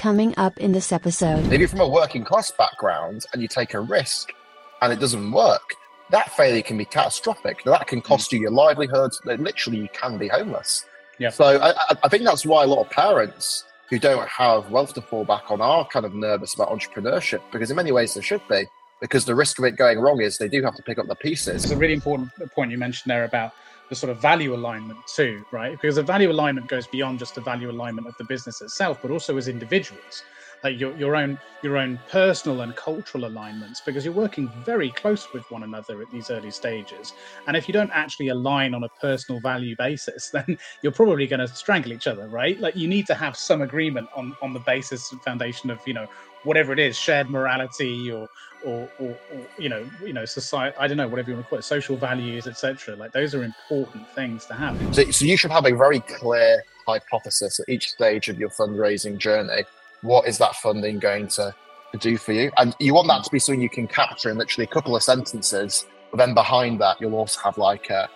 Coming up in this episode. Maybe from a working class background and you take a risk and it doesn't work, that failure can be catastrophic. That can cost mm. you your livelihood. Literally, you can be homeless. Yeah. So I, I think that's why a lot of parents who don't have wealth to fall back on are kind of nervous about entrepreneurship because in many ways they should be because the risk of it going wrong is they do have to pick up the pieces. It's a really important point you mentioned there about the sort of value alignment too, right? Because the value alignment goes beyond just the value alignment of the business itself, but also as individuals. Like your, your own your own personal and cultural alignments because you're working very close with one another at these early stages. And if you don't actually align on a personal value basis then you're probably going to strangle each other right? Like you need to have some agreement on on the basis and foundation of you know whatever it is shared morality or or, or, or, you know you know society i don't know whatever you want to call it social values etc like those are important things to have so, so you should have a very clear hypothesis at each stage of your fundraising journey what is that funding going to, to do for you? And you want that to be something you can capture in literally a couple of sentences. But then behind that, you'll also have like a,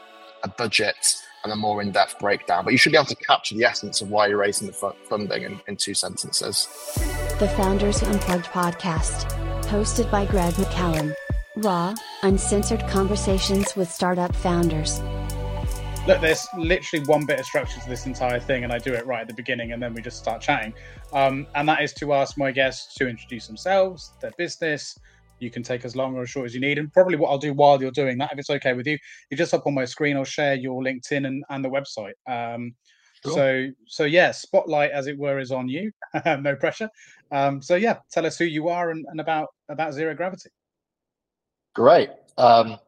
a budget and a more in-depth breakdown. But you should be able to capture the essence of why you're raising the funding in, in two sentences. The Founders Unplugged podcast, hosted by Greg McCallum. Raw, uncensored conversations with startup founders look, there's literally one bit of structure to this entire thing, and I do it right at the beginning, and then we just start chatting. Um, and that is to ask my guests to introduce themselves, their business. You can take as long or as short as you need. And probably what I'll do while you're doing that, if it's okay with you, you just up on my screen, I'll share your LinkedIn and, and the website. Um, Cool. So, so yeah, spotlight as it were is on you. no pressure. Um, so yeah, tell us who you are and, and about about zero gravity. Great. Um,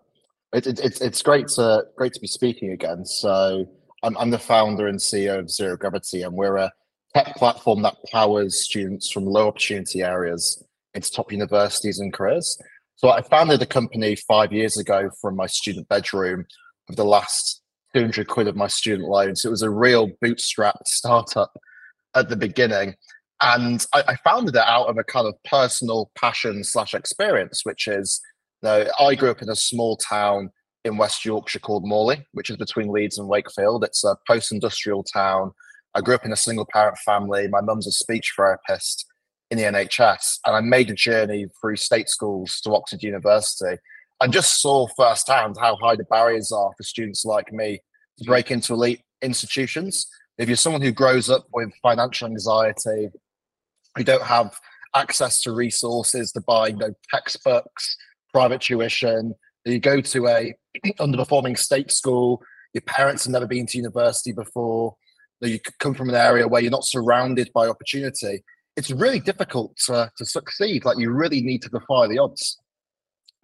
it, it, it's it's great to great to be speaking again. So I'm, I'm the founder and CEO of Zero Gravity, and we're a tech platform that powers students from low opportunity areas into top universities and careers. So I founded the company five years ago from my student bedroom of the last 200 quid of my student loans. It was a real bootstrapped startup at the beginning. And I, I founded it out of a kind of personal passion slash experience, which is now, I grew up in a small town in West Yorkshire called Morley, which is between Leeds and Wakefield. It's a post industrial town. I grew up in a single parent family. My mum's a speech therapist in the NHS, and I made a journey through state schools to Oxford University. I just saw firsthand how high the barriers are for students like me to mm-hmm. break into elite institutions. If you're someone who grows up with financial anxiety, who don't have access to resources to buy you know, textbooks, private tuition, you go to a underperforming state school, your parents have never been to university before, you come from an area where you're not surrounded by opportunity. It's really difficult to, to succeed. Like you really need to defy the odds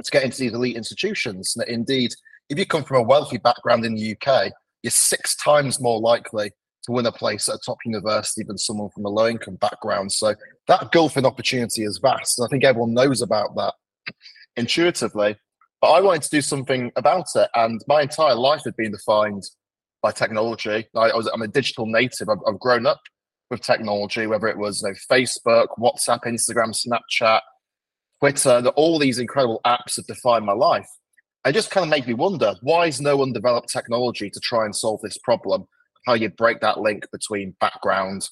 to get into these elite institutions. And indeed, if you come from a wealthy background in the UK, you're six times more likely to win a place at a top university than someone from a low income background. So that gulf in opportunity is vast. And I think everyone knows about that intuitively. But I wanted to do something about it, and my entire life had been defined by technology. I, was, I'm a digital native. I've, I've, grown up with technology, whether it was you know, Facebook, WhatsApp, Instagram, Snapchat, Twitter. That all these incredible apps have defined my life. It just kind of made me wonder: why is no one developed technology to try and solve this problem? How you break that link between background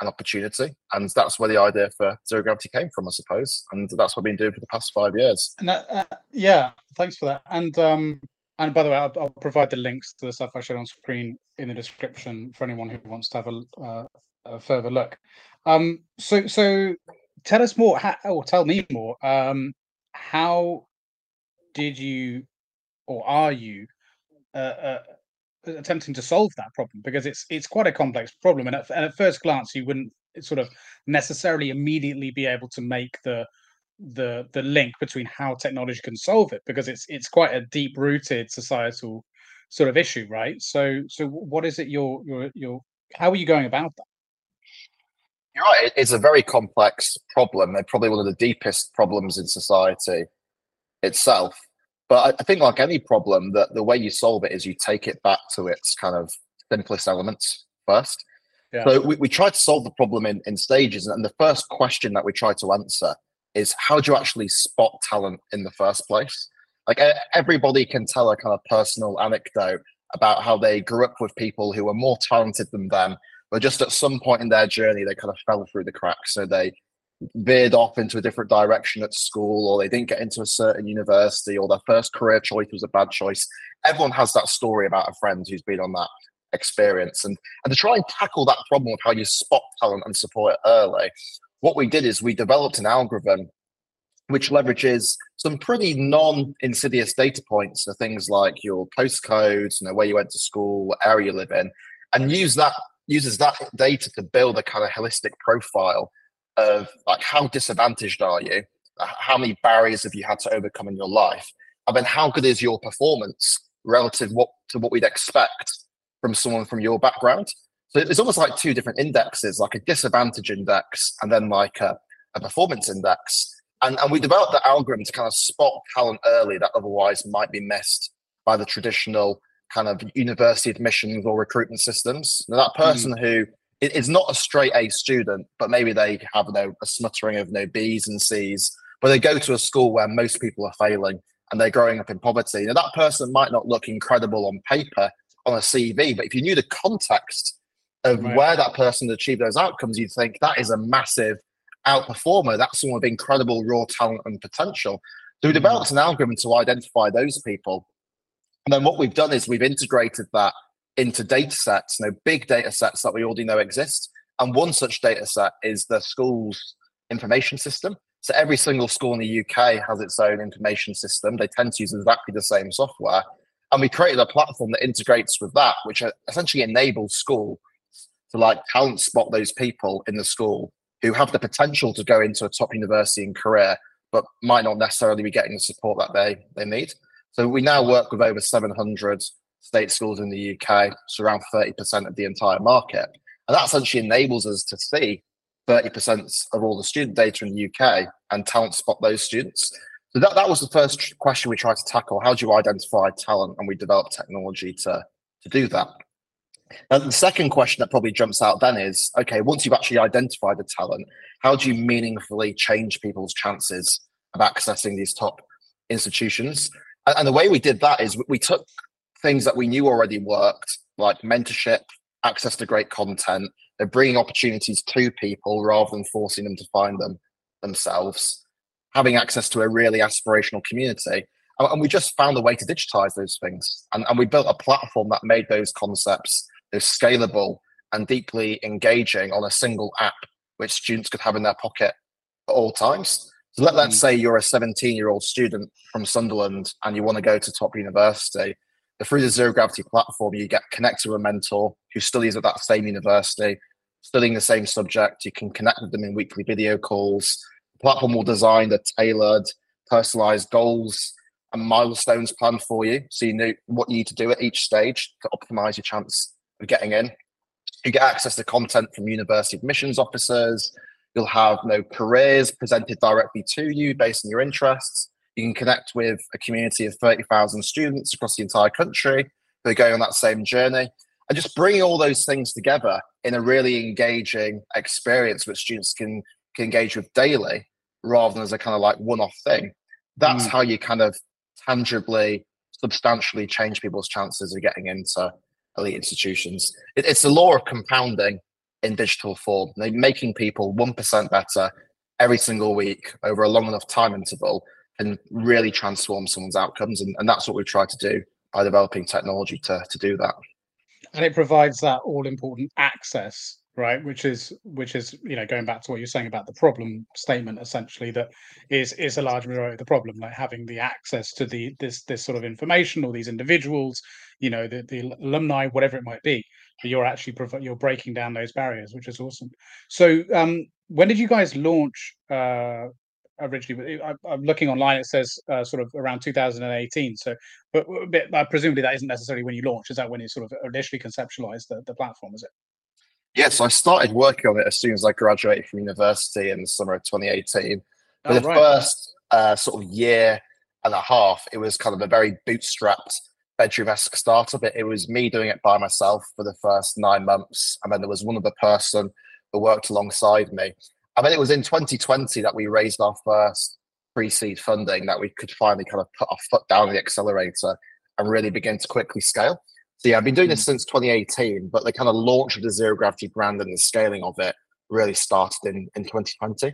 and opportunity. And that's where the idea for Zero Gravity came from, I suppose. And that's what I've been doing for the past five years. And that, uh, yeah, thanks for that. And um, and by the way, I'll, I'll, provide the links to the stuff I showed on screen in the description for anyone who wants to have a, uh, a further look. Um, so so tell us more, how, or tell me more. Um, how did you, or are you, uh, uh attempting to solve that problem because it's it's quite a complex problem and at, and at first glance you wouldn't sort of necessarily immediately be able to make the the the link between how technology can solve it because it's it's quite a deep rooted societal sort of issue right so so what is it you're you're you're how are you going about that you're right it's a very complex problem and probably one of the deepest problems in society itself but I, think, like any problem, that the way you solve it is you take it back to its kind of simplest elements first. Yeah. So we, we try to solve the problem in, in stages. And the first question that we try to answer is how do you actually spot talent in the first place? Like everybody can tell a kind of personal anecdote about how they grew up with people who were more talented than them, but just at some point in their journey, they kind of fell through the cracks. So they veered off into a different direction at school, or they didn't get into a certain university, or their first career choice was a bad choice. Everyone has that story about a friend who's been on that experience. And, and to try and tackle that problem of how you spot talent and support it early, what we did is we developed an algorithm which leverages some pretty non-insidious data points, so things like your postcodes, you know, where you went to school, what area you live in, and use that uses that data to build a kind of holistic profile of like how disadvantaged are you, uh, how many barriers have you had to overcome in your life, and then how good is your performance relative what to what we'd expect from someone from your background. So it's almost like two different indexes, like a disadvantage index and then like a, a performance index. And, and we developed the algorithm to kind of spot talent early that otherwise might be missed by the traditional kind of university admissions or recruitment systems. Now, that person mm. who is not a straight A student, but maybe they have you know, a smattering of you know, B's and C's, but they go to a school where most people are failing and they're growing up in poverty. Now, that person might not look incredible on paper on a CV, but if you knew the context of right. where that person achieved those outcomes, you'd think that is a massive outperformer. That's someone with incredible raw talent and potential. So we developed an algorithm to identify those people. And then what we've done is we've integrated that into data sets, you know, big data sets that we already know exist. And one such data set is the school's information system. So every single school in the UK has its own information system. They tend to use exactly the same software. And we created a platform that integrates with that, which essentially enables school to like talent spot those people in the school who have the potential to go into a top university and career, but might not necessarily be getting the support that they, they need. So we now work with over 700 state schools in the UK, so around 30% of the entire market. And that essentially enables us to see 30% of all the student data in the UK and talent spot those students. So that, that was the first question we tried to tackle. How do you identify talent? And we developed technology to, to do that. And the second question that probably jumps out then is okay, once you've actually identified the talent, how do you meaningfully change people's chances of accessing these top institutions? And, and the way we did that is we took things that we knew already worked, like mentorship, access to great content, they're bringing opportunities to people rather than forcing them to find them themselves, having access to a really aspirational community. And we just found a way to digitize those things. And, and we built a platform that made those concepts those scalable and deeply engaging on a single app, which students could have in their pocket at all times. So let, let's mm. say you're a 17 year old student from Sunderland and you want to go to top university through the zero gravity platform, you get connected with a mentor who studies at that same university, studying the same subject. You can connect with them in weekly video calls. The platform will design the tailored, personalized goals and milestones plan for you. So you know what you need to do at each stage to optimize your chance of getting in. You get access to content from university admissions officers. You'll have you no know, careers presented directly to you based on your interests. You can connect with a community of 30,000 students across the entire country who are going on that same journey. And just bringing all those things together in a really engaging experience which students can, can engage with daily rather than as a kind of like one off thing. That's mm. how you kind of tangibly, substantially change people's chances of getting into elite institutions. It, it's the law of compounding in digital form, making people 1% better every single week over a long enough time interval can really transform someone's outcomes. And, and that's what we've tried to do by developing technology to, to do that. And it provides that all important access, right? Which is which is, you know, going back to what you're saying about the problem statement, essentially, that is is a large majority of the problem, like having the access to the this this sort of information or these individuals, you know, the, the alumni, whatever it might be. You're actually you're breaking down those barriers, which is awesome. So um when did you guys launch uh originally. I, am looking online; it says uh, sort of around 2018. So, but, but presumably that isn't necessarily when you launch. Is that when you sort of initially conceptualized the, the platform? Is it? Yes, I started working on it as soon as I graduated from university in the summer of 2018. For oh, the right. first uh, sort of year and a half, it was kind of a very bootstrapped bedroom-esque startup. It, it was me doing it by myself for the first nine months, and then there was one other person who worked alongside me. I mean, it was in 2020 that we raised our first pre-seed funding that we could finally kind of put our foot down the accelerator and really begin to quickly scale. So yeah, I've been doing this hmm. since 2018, but the kind of launch of the zero gravity brand and the scaling of it really started in, in 2020.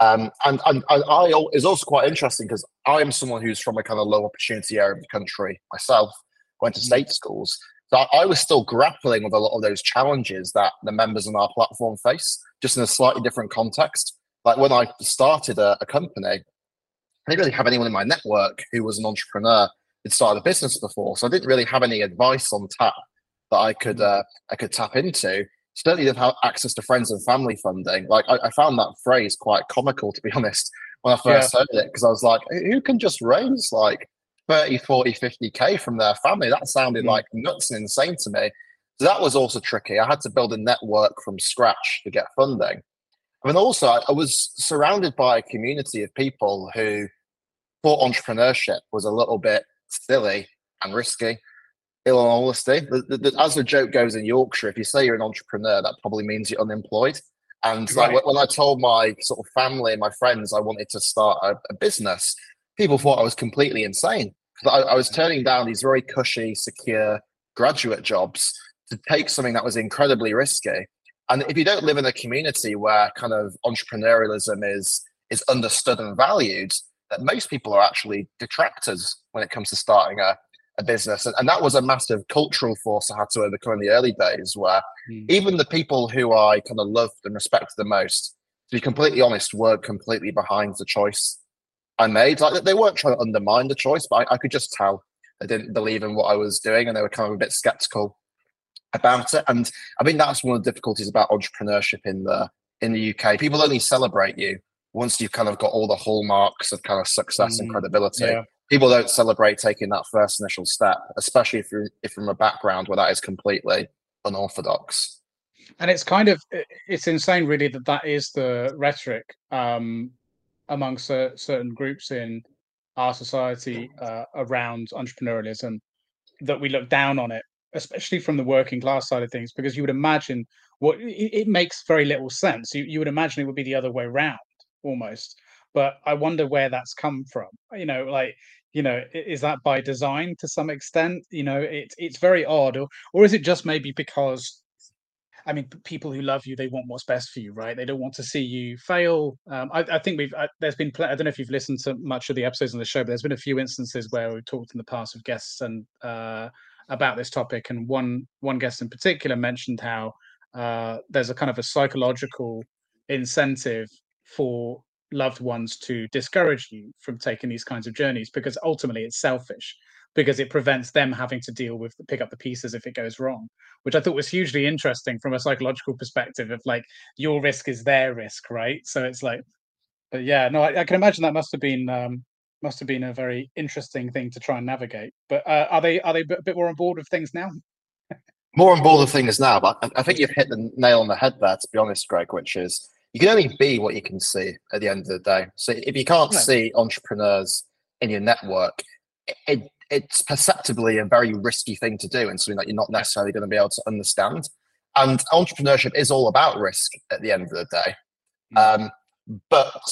Um, and, and, and I is also quite interesting because I am someone who's from a kind of low opportunity area of the country myself, went to hmm. state schools. So I, I was still grappling with a lot of those challenges that the members on our platform face, just in a slightly different context. Like when I started a, a company, I didn't really have anyone in my network who was an entrepreneur had started a business before, so I didn't really have any advice on tap that I could mm. uh, I could tap into. Certainly didn't have access to friends and family funding. Like I, I found that phrase quite comical, to be honest, when I first yeah. heard it, because I was like, who can just raise like 30, 40, 50k from their family? That sounded mm. like nuts and insane to me. So that was also tricky. I had to build a network from scratch to get funding. And also, I was surrounded by a community of people who thought entrepreneurship was a little bit silly and risky. Ill honesty. The, the, the, as the joke goes in Yorkshire, if you say you're an entrepreneur, that probably means you're unemployed. And right. like when I told my sort of family and my friends I wanted to start a, a business, people thought I was completely insane. I, I was turning down these very cushy, secure graduate jobs to take something that was incredibly risky. And if you don't live in a community where kind of entrepreneurialism is is understood and valued, that most people are actually detractors when it comes to starting a, a business. And, and that was a massive cultural force I had to overcome in the early days, where mm. even the people who I kind of loved and respected the most, to be completely honest, were completely behind the choice I made. Like they weren't trying to undermine the choice, but I, I could just tell they didn't believe in what I was doing and they were kind of a bit skeptical about it. And I think that's one of the difficulties about entrepreneurship in the in the UK. People only celebrate you once you've kind of got all the hallmarks of kind of success mm, and credibility, yeah. People don't celebrate taking that first initial step, especially if you're if from a background where that is completely unorthodox. And it's kind of it's insane, really, that that is the rhetoric um, amongst certain groups in our society uh, around entrepreneurialism that we look down on it, especially from the working class side of things, because you would imagine what it, it makes very little sense. You, you would imagine it would be the other way around almost. But I wonder where that's come from. You know, like you know, is that by design to some extent? You know, it's it's very odd, or or is it just maybe because I mean, people who love you, they want what's best for you, right? They don't want to see you fail. Um, I, I, think we've uh, there's been pl- I don't know if you've listened to much of the episodes on the show, but there's been a few instances where we've talked in the past with guests and uh, about this topic, and one one guest in particular mentioned how uh, there's a kind of a psychological incentive for loved ones to discourage you from taking these kinds of journeys because ultimately it's selfish because it prevents them having to deal with pick up the pieces if it goes wrong which i thought was hugely interesting from a psychological perspective of like your risk is their risk right? So it's like but yeah no i, I can imagine that must have been um must have been a very interesting thing to try and navigate. But uh, are they are they a bit more on board with things now? More on board with things now but I, I think you've hit the nail on the head there to be honest greg which is you can only be what you can see at the end of the day. So if you can't right. see entrepreneurs in your network, it, it's perceptibly a very risky thing to do and something that you're not necessarily going to be able to understand. And entrepreneurship is all about risk at the end of the day. Hmm. Um, but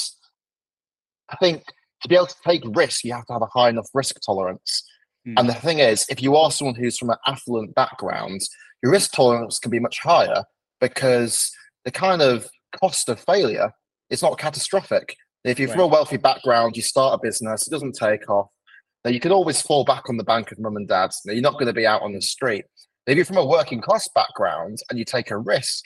I think to be able to take risk, you have to have a high enough risk tolerance. Mm. And the thing is, if you are someone who's from an affluent background, your risk tolerance can be much higher because the kind of cost of failure is not catastrophic. If you're right. from a wealthy background, you start a business, it doesn't take off. Now you can always fall back on the bank of mum and dad. Now, you're not going to be out on the street. If you're from a working class background and you take a risk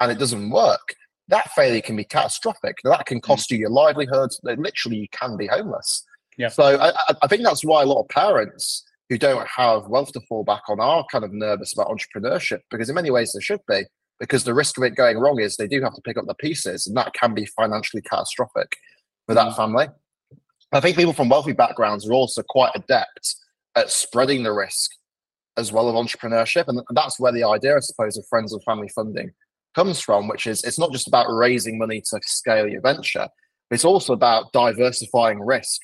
and it doesn't work, that failure can be catastrophic. Now, that can mm. cost mm. you your livelihood. Literally, you can be homeless. Yeah. So I, I think that's why a lot of parents who don't have wealth to fall back on are kind of nervous about entrepreneurship because in many ways they should be because the risk of it going wrong is they do have to pick up the pieces, and that can be financially catastrophic for that mm. family. I think people from wealthy backgrounds are also quite adept at spreading the risk as well of entrepreneurship, and that's where the idea, I suppose, of friends and family funding comes from, which is it's not just about raising money to scale your venture, but it's also about diversifying risk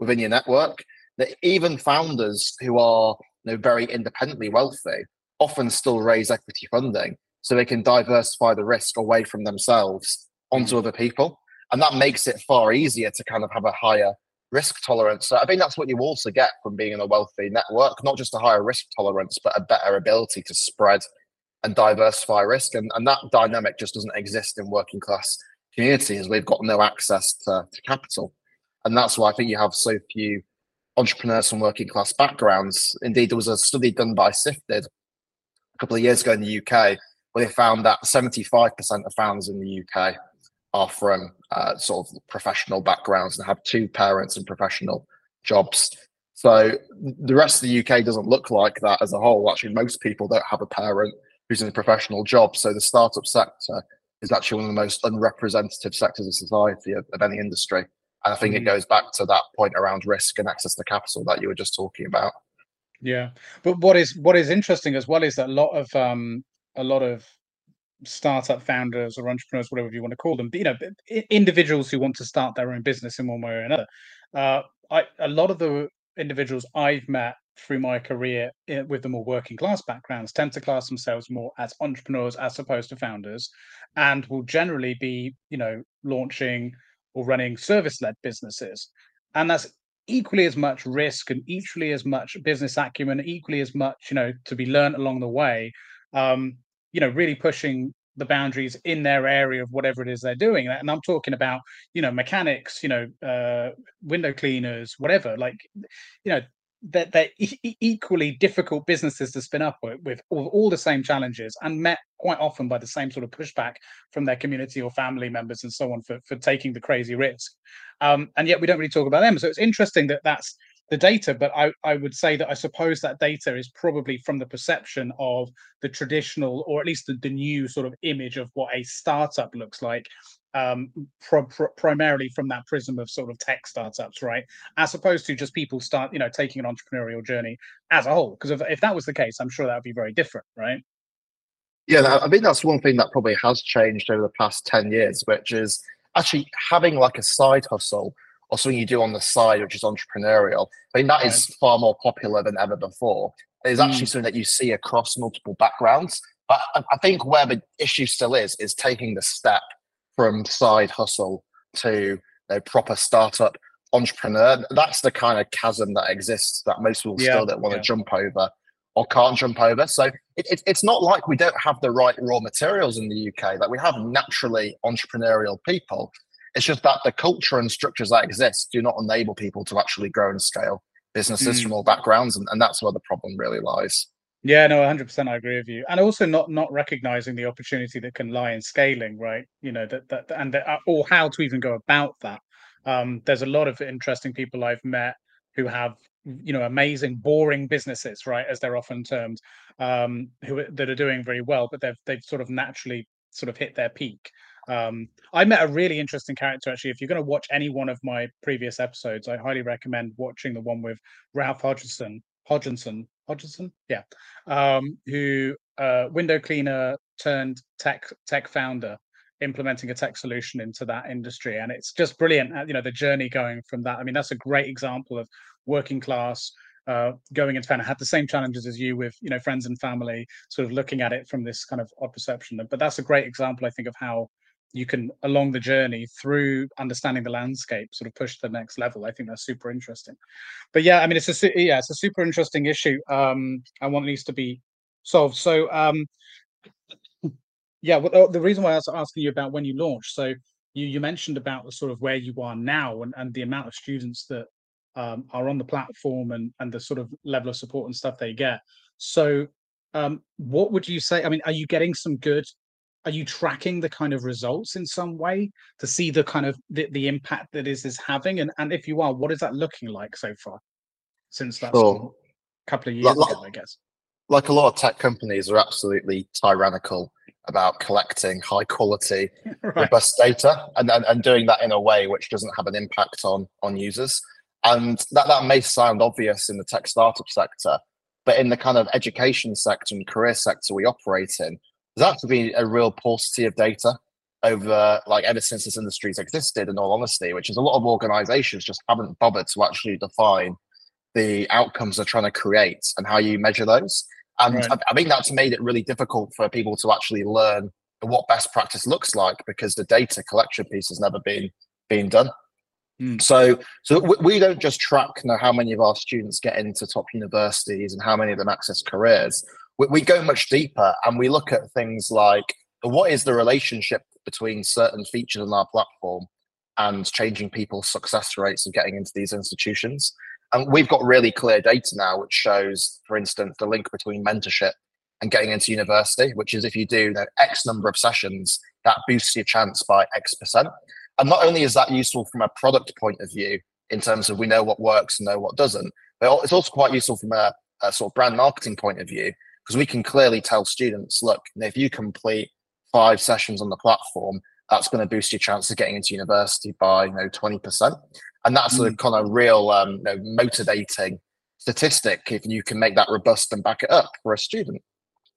within your network. That even founders who are you know, very independently wealthy often still raise equity funding so they can diversify the risk away from themselves onto mm. other people. And that makes it far easier to kind of have a higher risk tolerance. So I think that's what you also get from being in a wealthy network, not just a higher risk tolerance, but a better ability to spread and diversify risk. And, and that dynamic just doesn't exist in working class communities. We've got no access to, to capital. And that's why I think you have so few entrepreneurs from working class backgrounds. Indeed, there was a study done by Sifted a couple of years ago in the UK they found that 75% of founders in the UK are from uh, sort of professional backgrounds and have two parents in professional jobs. So the rest of the UK doesn't look like that as a whole. Actually, most people don't have a parent who's in a professional job. So the startup sector is actually one of the most unrepresentative sectors of society of, of any industry. And I think mm-hmm. it goes back to that point around risk and access to capital that you were just talking about. Yeah, but what is what is interesting as well is that a lot of um, a lot of startup founders or entrepreneurs, whatever you want to call them, you know, individuals who want to start their own business in one way or another. Uh, I, a lot of the individuals I've met through my career eh, with the more working class backgrounds tend to class themselves more as entrepreneurs as opposed to founders and will generally be you know launching or running service led businesses and that's equally as much risk and equally as much business acumen equally as much you know to be learned along the way um, you know really pushing the boundaries in their area of whatever it is they're doing and i'm talking about you know mechanics you know uh, window cleaners whatever like you know that they're, they're equally difficult businesses to spin up with, with all, all, the same challenges and met quite often by the same sort of pushback from their community or family members and so on for, for taking the crazy risk. Um, and yet we don't really talk about them. So it's interesting that that's the data, but I, I would say that I suppose that data is probably from the perception of the traditional, or at least the, the new sort of image of what a startup looks like, um, primarily from that prism of sort of tech startups, right? As opposed to just people start, you know, taking an entrepreneurial journey as a whole. Because if, if that was the case, I'm sure that would be very different, right? Yeah, I think that's one thing that probably has changed over the past 10 years, which is actually having like a side hustle or something you do on the side, which is entrepreneurial. I mean, that right. is far more popular than ever before. It's actually mm. something that you see across multiple backgrounds. But I think where the issue still is, is taking the step from side hustle to a proper startup entrepreneur. That's the kind of chasm that exists that most people yeah, still don't want yeah. to jump over or can't jump over. So it, it, it's not like we don't have the right raw materials in the UK. Like we have naturally entrepreneurial people. It's just that the culture and structures that exist do not enable people to actually grow and scale businesses mm. from all backgrounds, and, and that's where the problem really lies. Yeah, no, 100% I agree with you. And also not not recognizing the opportunity that can lie in scaling, right? You know, that that and that, uh, or how to even go about that. Um, there's a lot of interesting people I've met who have you know amazing boring businesses right as they're often termed um who that are doing very well but they've they've sort of naturally sort of hit their peak um, I met a really interesting character actually. If you're going to watch any one of my previous episodes, I highly recommend watching the one with Ralph Hodgson. Hodgson, Hodgson, yeah, um, who uh, window cleaner turned tech tech founder, implementing a tech solution into that industry, and it's just brilliant. Uh, you know, the journey going from that. I mean, that's a great example of working class uh, going into town. I had the same challenges as you with you know friends and family, sort of looking at it from this kind of odd perception. But that's a great example, I think, of how you can along the journey through understanding the landscape sort of push to the next level. I think that's super interesting. But yeah i mean it's a yeah it's a super interesting issue um and one needs to be solved. So um yeah well, the reason why i was asking you about when you launched so you you mentioned about the sort of where you are now and, and the amount of students that um, are on the platform and and the sort of level of support and stuff they get. So um, what would you say i mean are you getting some good are you tracking the kind of results in some way to see the kind of the, the impact that is is having and and if you are what is that looking like so far since that sure. couple of years like, ago i guess like a lot of tech companies are absolutely tyrannical about collecting high quality right. robust data and, and and doing that in a way which doesn't have an impact on on users and that that may sound obvious in the tech startup sector but in the kind of education sector and career sector we operate in there's actually been a real paucity of data over like ever since this industry's existed in all honesty which is a lot of organizations just haven't bothered to actually define the outcomes they're trying to create and how you measure those and right. I, I think that's made it really difficult for people to actually learn what best practice looks like because the data collection piece has never been been done Mm. So, so we, we, don't just track you know, how many of our students get into top universities and how many of them access careers. We, we go much deeper and we look at things like what is the relationship between certain features on our platform and changing people's success rates of getting into these institutions. And we've got really clear data now, which shows, for instance, the link between mentorship and getting into university, which is if you do you know, X number of sessions, that boosts your chance by X percent. And not only is that useful from a product point of view, in terms of we know what works and know what doesn't, but it's also quite useful from a, a sort of brand marketing point of view, because we can clearly tell students, look, if you complete five sessions on the platform, that's going to boost your chance of getting into university by you know 20%. And that's mm. a kind of real um, you know, motivating statistic if you can make that robust and back it up for a student.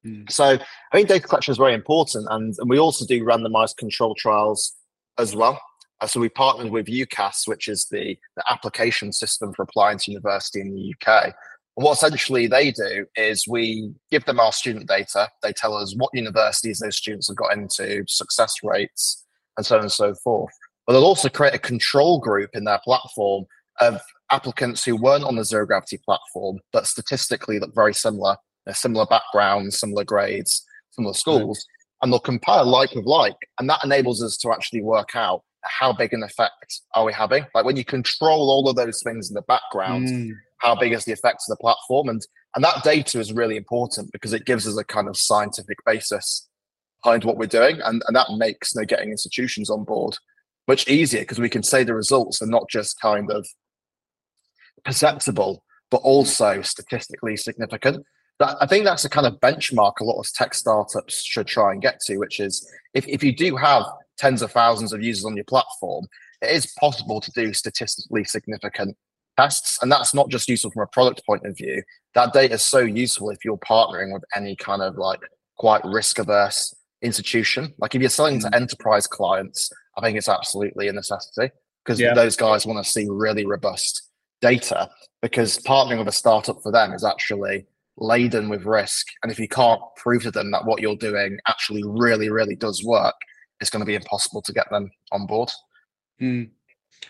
Mm. So I think data collection is very important. And, and we also do randomized control trials as well. Uh, so we partnered with UCAS, which is the, the application system for applying to university in the UK. And what essentially they do is we give them our student data. They tell us what universities those students have got into, success rates, and so on and so forth. But they'll also create a control group in their platform of applicants who weren't on the zero gravity platform, but statistically look very similar, similar backgrounds, similar grades, similar schools, and they'll compare like with like, and that enables us to actually work out how big an effect are we having. Like when you control all of those things in the background, mm. How big is the effect of the platform, and and that data is really important because it gives us a kind of scientific basis behind what we're doing, and and that makes you know, getting institutions on board much easier because we can say the results are not just kind of perceptible, but also statistically significant. That, I think that's a kind of benchmark a lot of tech startups should try and get to, which is if, if you do have tens of thousands of users on your platform, it is possible to do statistically significant tests. And that's not just useful from a product point of view. That data is so useful if you're partnering with any kind of like quite risk averse institution. Like if you're selling to mm. enterprise clients, I think it's absolutely a necessity because yeah. those guys want to see really robust data because partnering with a startup for them is actually laden with risk. And if you can't prove to them that what you're doing actually really, really does work, it's going to be impossible to get them on board. Mm.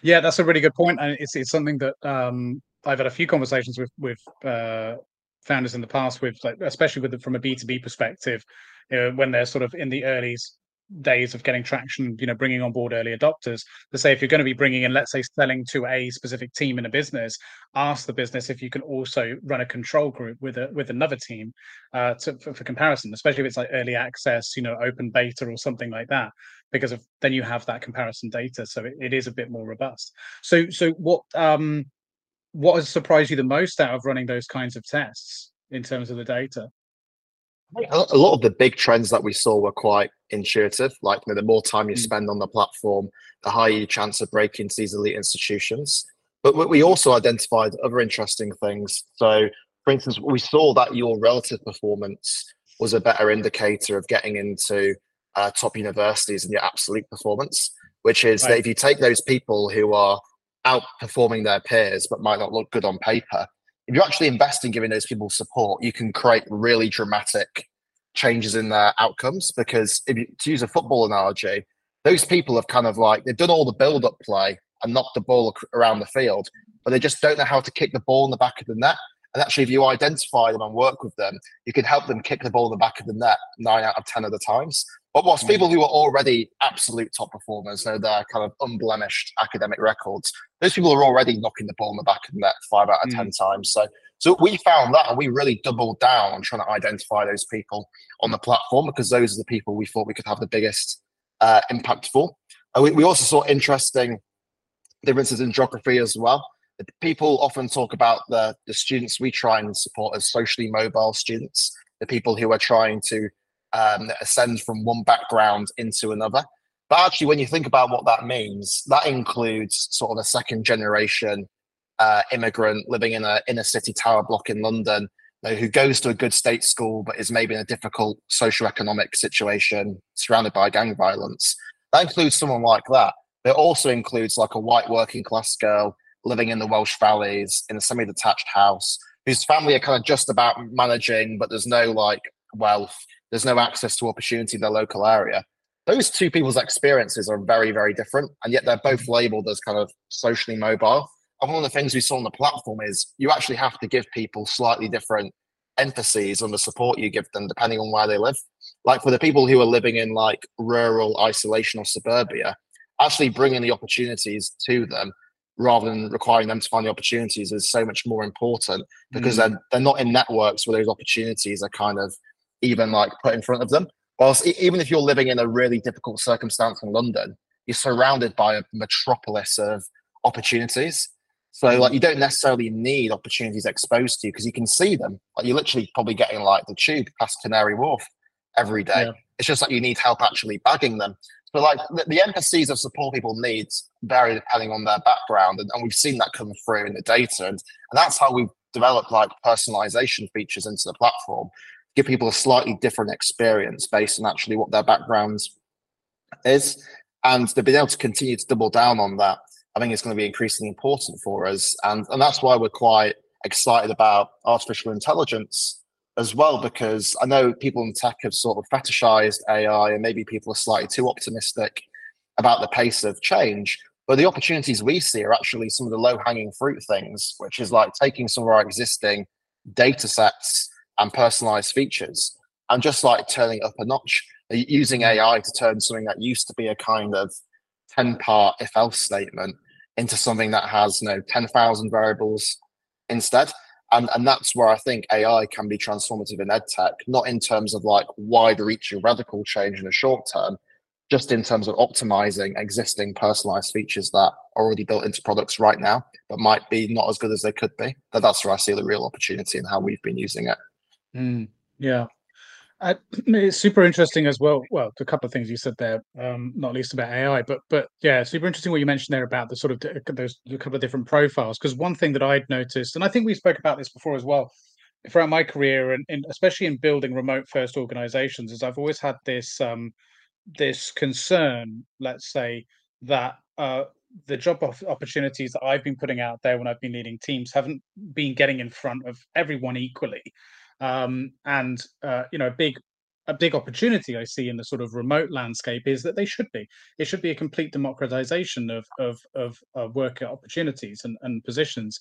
Yeah, that's a really good point, and it's it's something that um, I've had a few conversations with with uh, founders in the past, with like, especially with the, from a B two B perspective, you know, when they're sort of in the early days of getting traction, you know, bringing on board early adopters to say if you're going to be bringing in, let's say, selling to a specific team in a business, ask the business if you can also run a control group with a with another team uh, to, for, for, comparison, especially if it's like early access, you know, open beta or something like that, because of then you have that comparison data, so it, it is a bit more robust. So, so what um what has surprised you the most out of running those kinds of tests in terms of the data? A lot of the big trends that we saw were quite intuitive. Like you know, the more time you mm. spend on the platform, the higher your chance of breaking into these elite institutions. But we also identified other interesting things. So, for instance, we saw that your relative performance was a better indicator of getting into uh, top universities than your absolute performance, which is right. that if you take those people who are outperforming their peers but might not look good on paper, if you actually invest in giving those people support, you can create really dramatic changes in their outcomes. Because if you, to use a football analogy, those people have kind of like they've done all the build-up play and knocked the ball around the field, but they just don't know how to kick the ball in the back of the net. And actually, if you identify them and work with them, you can help them kick the ball in the back of the net nine out of ten of the times. But whilst people who are already absolute top performers, know their kind of unblemished academic records, those people are already knocking the ball in the back of the net five out of mm. ten times. So, so we found that, and we really doubled down on trying to identify those people on the platform because those are the people we thought we could have the biggest uh, impact for. And we, we also saw interesting differences in geography as well. People often talk about the, the students we try and support as socially mobile students, the people who are trying to um, ascend from one background into another. But actually, when you think about what that means, that includes sort of a second generation uh, immigrant living in a inner city tower block in London you know, who goes to a good state school but is maybe in a difficult socio-economic situation surrounded by gang violence. That includes someone like that. It also includes like a white working class girl living in the Welsh valleys in a semi-detached house whose family are kind of just about managing, but there's no like wealth there's no access to opportunity in their local area. those two people's experiences are very, very different, and yet they're both labeled as kind of socially mobile. And one of the things we saw on the platform is you actually have to give people slightly different emphases on the support you give them depending on where they live. Like for the people who are living in like rural isolation or suburbia, actually bringing the opportunities to them rather than requiring them to find the opportunities is so much more important because mm. they're they're not in networks where those opportunities are kind of even like put in front of them. Whilst even if you're living in a really difficult circumstance in London, you're surrounded by a metropolis of opportunities. So mm. like you don't necessarily need opportunities exposed to you because you can see them. Like you're literally probably getting like the tube past Canary Wharf every day. Yeah. It's just like you need help actually bagging them. But like the, the emphases of support people need vary depending on their background, and, and we've seen that come through in the data, and, and that's how we've developed like personalization features into the platform, give people a slightly different experience based on actually what their backgrounds is, and they've been able to continue to double down on that I think it's going to be increasingly important for us. And, and that's why we're quite excited about artificial intelligence as well, because I know people in tech have sort of fetishized AI and maybe people are slightly too optimistic about the pace of change. But the opportunities we see are actually some of the low hanging fruit things, which is like taking some of our existing data sets and personalized features and just like turning it up a notch, uh, using mm. AI to turn something that used to be a kind of 10 part if else statement into something that has you know 10,000 variables instead. And, and that's where I think AI can be transformative in edtech, not in terms of like wide reaching radical change in the short term, just in terms of optimizing existing personalized features that are already built into products right now, but might be not as good as they could be. that that's where I see the real opportunity and how we've been using it. Mm, yeah, uh, it's super interesting as well. Well, a couple of things you said there, um, not least about AI, but but yeah, super interesting what you mentioned there about the sort of those a couple of different profiles. Because one thing that I'd noticed, and I think we spoke about this before as well, throughout my career, and, and especially in building remote first organizations, is I've always had this um, this concern, let's say, that uh, the job opportunities that I've been putting out there when I've been leading teams haven't been getting in front of everyone equally. Um, and uh, you know, a big a big opportunity I see in the sort of remote landscape is that they should be. It should be a complete democratization of of of uh, work opportunities and, and positions.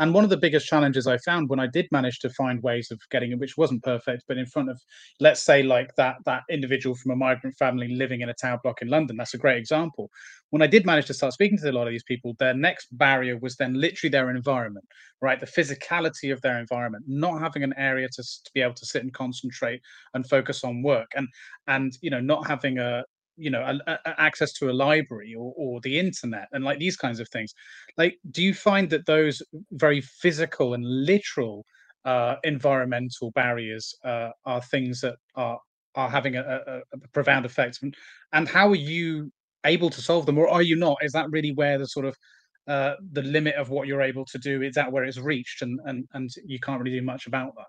And one of the biggest challenges I found when I did manage to find ways of getting it, which wasn't perfect, but in front of, let's say, like that that individual from a migrant family living in a tower block in London, that's a great example. When I did manage to start speaking to a lot of these people, their next barrier was then literally their environment, right? The physicality of their environment, not having an area to, to be able to sit and concentrate and focus on work, and and you know not having a you know a, a access to a library or, or the internet and like these kinds of things. Like do you find that those very physical and literal uh, environmental barriers uh, are things that are are having a, a, a profound effect? And, how are you able to solve them or are you not? Is that really where the sort of uh, the limit of what you're able to do is that where it's reached and and and you can't really do much about that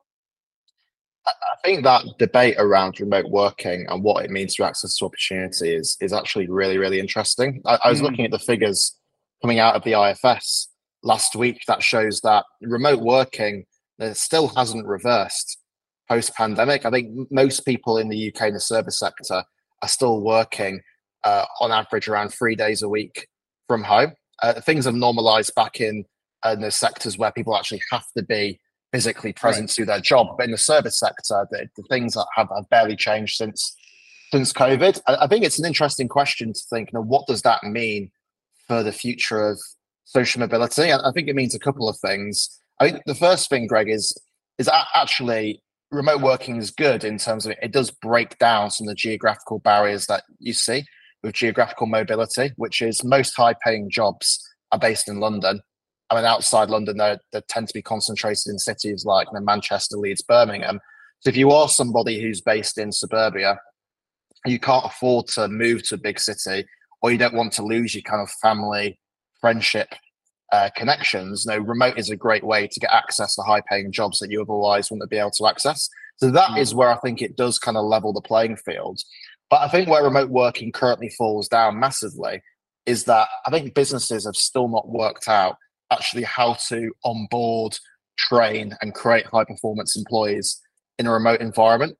I think that debate around remote working and what it means to access to opportunity is, is actually really, really interesting. I, I was mm. looking at the figures coming out of the IFS last week that shows that remote working still hasn't reversed post pandemic. I think most people in the UK in the service sector are still working uh, on average around three days a week from home. Uh, things have normalized back in, uh, in the sectors where people actually have to be physically present right. to their job. But in the service sector, the, the things that have, have, barely changed since since COVID. I, I, think it's an interesting question to think. You know, what does that mean for the future of social mobility? I, I think it means a couple of things. I think the first thing, Greg, is is actually remote working is good in terms of it, it does break down some of the geographical barriers that you see with geographical mobility, which is most high paying jobs are based in London I mean, outside London, they they tend to be concentrated in cities like you know, Manchester, Leeds, Birmingham. So if you are somebody who's based in suburbia, you can't afford to move to a big city, or you don't want to lose your kind of family friendship uh, connections. no, remote is a great way to get access to high-paying jobs that you otherwise wouldn't be able to access. So that mm. is where I think it does kind of level the playing field. But I think where remote working currently falls down massively is that I think businesses have still not worked out actually how to onboard, train, and create high performance employees in a remote environment.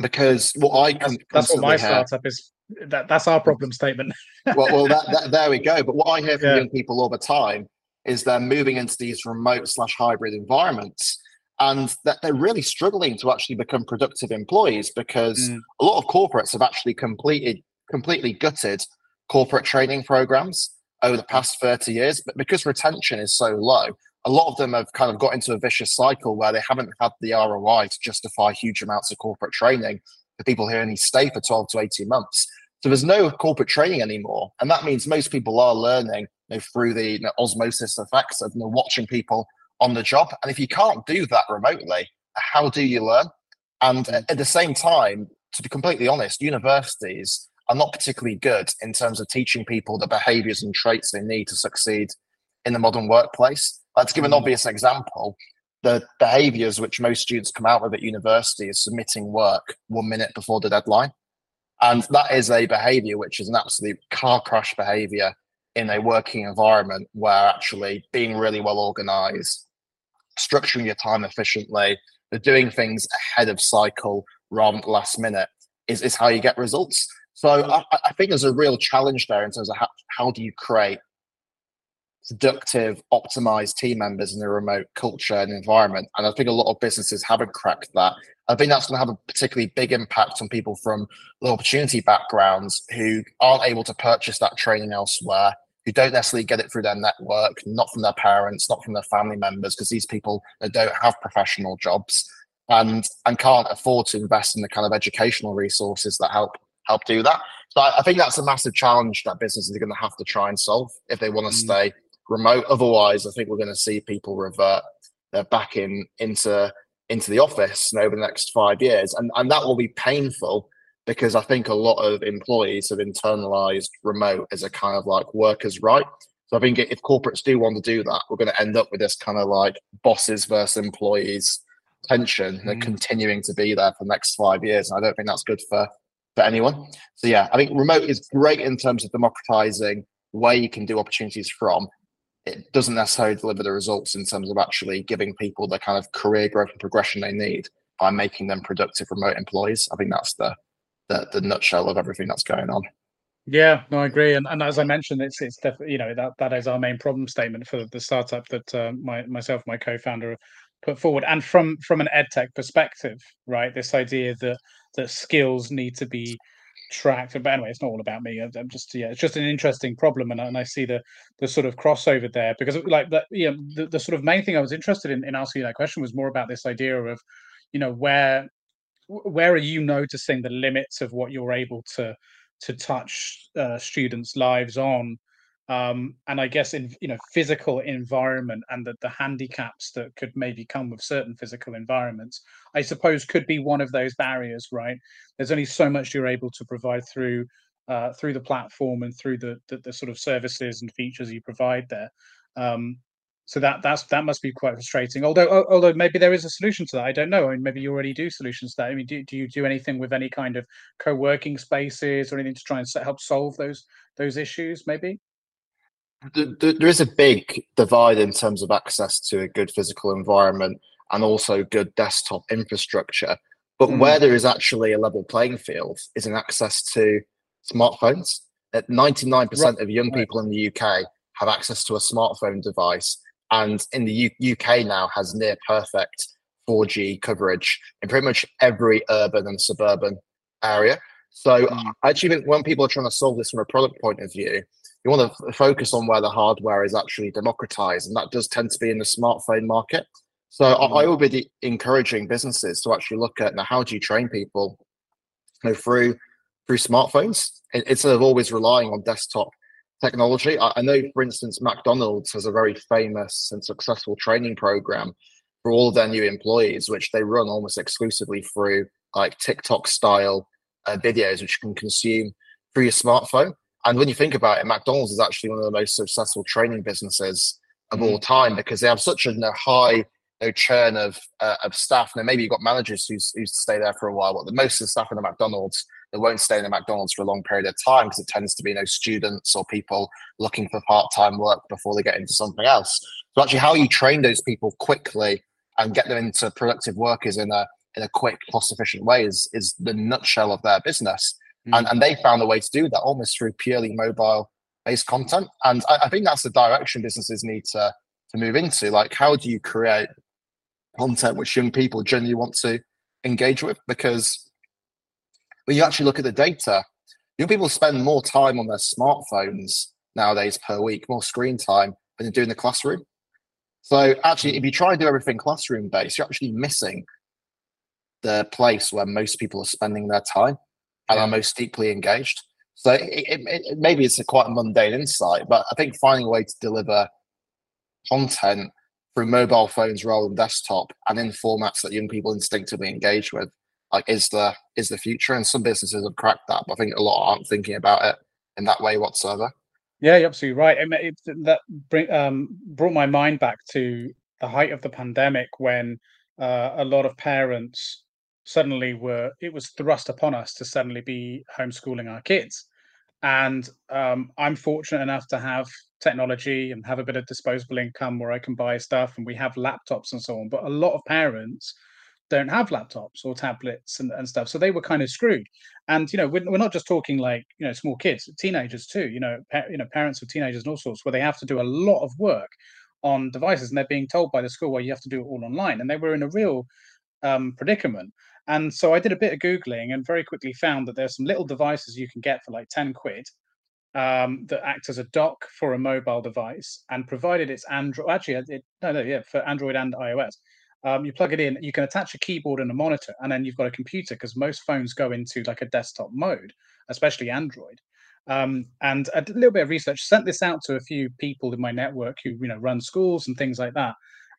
Because what I can that's, that's what my startup is that, that's our problem statement. well, well that, that, there we go. But what I hear from yeah. young people all the time is they're moving into these remote slash hybrid environments and that they're really struggling to actually become productive employees because mm. a lot of corporates have actually completed completely gutted corporate training programs over the past 30 years but because retention is so low a lot of them have kind of got into a vicious cycle where they haven't had the roi to justify huge amounts of corporate training for people who only stay for 12 to 18 months so there's no corporate training anymore and that means most people are learning you know, through the you know, osmosis effects of you know, watching people on the job. And if you can't do that remotely, how do you learn? And mm. at the same time, to be completely honest, universities are not particularly good in terms of teaching people the behaviors and traits they need to succeed in the modern workplace. Let's give an mm. obvious example. The behaviors which most students come out with at university is submitting work one minute before the deadline. And that is a behavior which is an absolute car crash behavior in a working environment where actually being really well organized, structuring your time efficiently, doing things ahead of cycle rather than last minute is, is how you get results. So I, I think there's a real challenge there in terms of how, how do you create productive, optimized team members in a remote culture and environment. And I think a lot of businesses haven't cracked that. I think that's going to have a particularly big impact on people from low opportunity backgrounds who aren't able to purchase that training elsewhere, who don't necessarily get it through their network, not from their parents, not from their family members, because these people don't have professional jobs and and can't afford to invest in the kind of educational resources that help help do that. So I, I think that's a massive challenge that businesses are going to have to try and solve if they want to mm. stay remote. Otherwise, I think we're going to see people revert uh, back in into into the office over the next five years, and and that will be painful because I think a lot of employees have internalized remote as a kind of like workers' right. So I think if corporates do want to do that, we're going to end up with this kind of like bosses versus employees tension mm. continuing to be there for the next five years. And I don't think that's good for for anyone. So yeah, I think remote is great in terms of democratizing where you can do opportunities from. It doesn't necessarily deliver the results in terms of actually giving people the kind of career growth and progression they need by making them productive remote employees. I think that's the the, the nutshell of everything that's going on. Yeah, no, I agree. And, and as I mentioned, it's it's definitely you know that that is our main problem statement for the startup that uh, my myself, my co-founder, put forward. And from from an edtech perspective, right, this idea that that skills need to be tracked. But anyway, it's not all about me. I'm just yeah, it's just an interesting problem, and, and I see the the sort of crossover there because like that. You know, the, the sort of main thing I was interested in in asking that question was more about this idea of you know where where are you noticing the limits of what you're able to to touch uh, students' lives on? Um, and I guess in you know physical environment and the, the handicaps that could maybe come with certain physical environments, I suppose could be one of those barriers, right? There's only so much you're able to provide through uh, through the platform and through the, the, the sort of services and features you provide there. Um, so that that's that must be quite frustrating. Although although maybe there is a solution to that. I don't know. I mean, maybe you already do solutions to that. I mean, do, do you do anything with any kind of co-working spaces or anything to try and help solve those those issues? Maybe. There is a big divide in terms of access to a good physical environment and also good desktop infrastructure. But mm. where there is actually a level playing field is in access to smartphones. At 99% right. of young people in the UK have access to a smartphone device and in the U- UK now has near perfect 4G coverage in pretty much every urban and suburban area. So mm. I actually think when people are trying to solve this from a product point of view, you want to focus on where the hardware is actually democratized, and that does tend to be in the smartphone market. So mm. I, I will be encouraging businesses to actually look at now how do you train people you know, through through smartphones instead of always relying on desktop technology. I, I, know, for instance, McDonald's has a very famous and successful training program for all of their new employees, which they run almost exclusively through like TikTok style uh, videos, which you can consume through your smartphone. And when you think about it, McDonald's is actually one of the most successful training businesses of mm. all time because they have such a high churn of uh, of staff. Now, maybe you've got managers who who stay there for a while, but the most of the staff in the McDonald's they won't stay in the McDonald's for a long period of time because it tends to be you know students or people looking for part-time work before they get into something else. So actually, how you train those people quickly and get them into productive workers in a in a quick, cost-efficient way is is the nutshell of their business. Mm. And, and they found a way to do that almost through purely mobile based content. And I, I think that's the direction businesses need to, to move into. Like, how do you create content which young people genuinely want to engage with? Because when you actually look at the data, young people spend more time on their smartphones nowadays per week, more screen time than they do in the classroom. So actually, if you try and do everything classroom based, you're actually missing the place where most people are spending their time and are most deeply engaged. So it, it, it, maybe it's a quite a mundane insight, but I think finding a way to deliver content through mobile phones rather than desktop and in formats that young people instinctively engage with, like is the is the future. And some businesses have cracked that, but I think a lot aren't thinking about it in that way whatsoever. Yeah, you're absolutely right. It, that bring, um, brought my mind back to the height of the pandemic when uh, a lot of parents suddenly were it was thrust upon us to suddenly be homeschooling our kids. And um, i'm fortunate enough to have technology and have a bit of disposable income where i can buy stuff and we have laptops and so on but a lot of parents don't have laptops or tablets and, and stuff so they were kind of screwed. And you know we're, we're not just talking like you know small kids teenagers too you know pa- you know parents of teenagers and all sorts where they have to do a lot of work on devices and they're being told by the school well you have to do it all online and they were in a real um, predicament and so I did a bit of Googling and very quickly found that there's some little devices you can get for like 10 quid um, that act as a dock for a mobile device. And provided it's Android, actually, it, no, no, yeah, for Android and iOS, um, you plug it in, you can attach a keyboard and a monitor, and then you've got a computer because most phones go into like a desktop mode, especially Android. Um, and a little bit of research sent this out to a few people in my network who you know run schools and things like that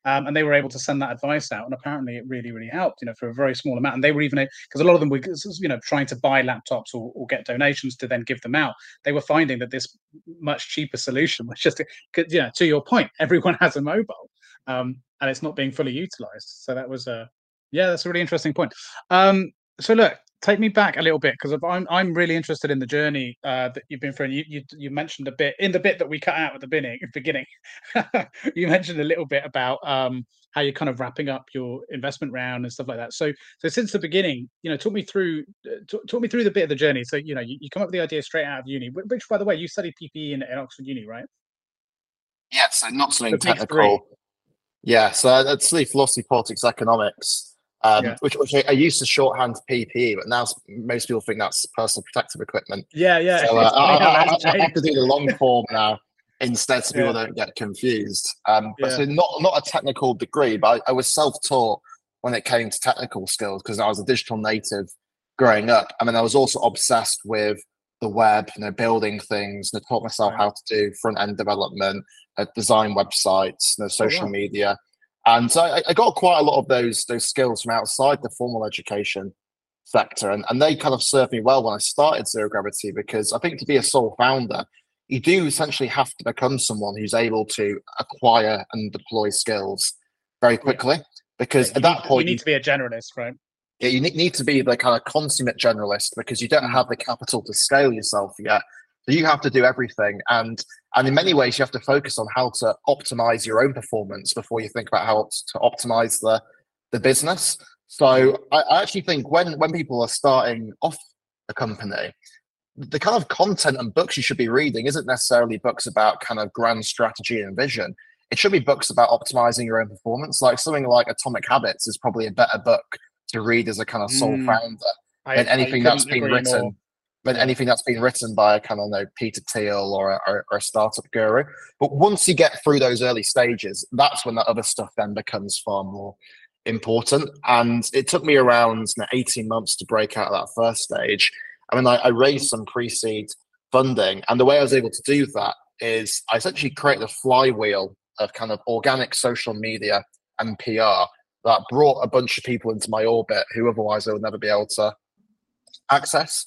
um, and they were able to send that advice out, and apparently it really, really helped. You know, for a very small amount, and they were even because a lot of them were, you know, trying to buy laptops or, or, get donations to then give them out. They were finding that this much cheaper solution was just, you know, to your point, everyone has a mobile, um, and it's not being fully utilized. So that was a, yeah, that's a really interesting point. Um, so look, take me back a little bit because I'm I'm really interested in the journey uh, that you've been through. And you, you you mentioned a bit in the bit that we cut out at the beginning. Beginning, you mentioned a little bit about um, how you're kind of wrapping up your investment round and stuff like that. So so since the beginning, you know, talk me through uh, talk, talk me through the bit of the journey. So you know, you, you come up with the idea straight out of uni, which by the way, you studied PPE in, in Oxford Uni, right? Yeah, so not something technical. Yeah, so I studied philosophy, politics, economics um, yeah. which, which I, used to shorthand PPE, but now most people think that's personal protective equipment. Yeah, yeah. So uh, I, I, I, have to do the long form now instead, so people don't get confused. Um, but yeah. so not not a technical degree, but I, was self taught when it came to technical skills because I was a digital native growing up. I mean, I was also obsessed with the web, you know, building things. And I taught myself right. how to do front end development, uh, design websites, you know, social oh, media. And so I, I, got quite a lot of those those skills from outside the formal education sector, and, and they kind of served me well when I started Zero Gravity because I think to be a sole founder, you do essentially have to become someone who's able to acquire and deploy skills very quickly. Yeah. Because yeah, at that need, point, you need to be a generalist, right? Yeah, you need to be the kind of consummate generalist because you don't mm. have the capital to scale yourself yet. So you have to do everything, and and in many ways, you have to focus on how to optimize your own performance before you think about how to optimize the the business. So I, I actually think when when people are starting off a company, the kind of content and books you should be reading isn't necessarily books about kind of grand strategy and vision. It should be books about optimizing your own performance. Like something like Atomic Habits is probably a better book to read as a kind of sole mm, founder than anything that's been written more than anything that's been written by a kind of know, Peter Thiel or a, or, a startup guru. But once you get through those early stages, that's when that other stuff then becomes far more important. And it took me around you know, 18 months to break out of that first stage. I mean, I, I raised some pre seed funding. And the way I was able to do that is I essentially created a flywheel of kind of organic social media and PR that brought a bunch of people into my orbit who otherwise I would never be able to access.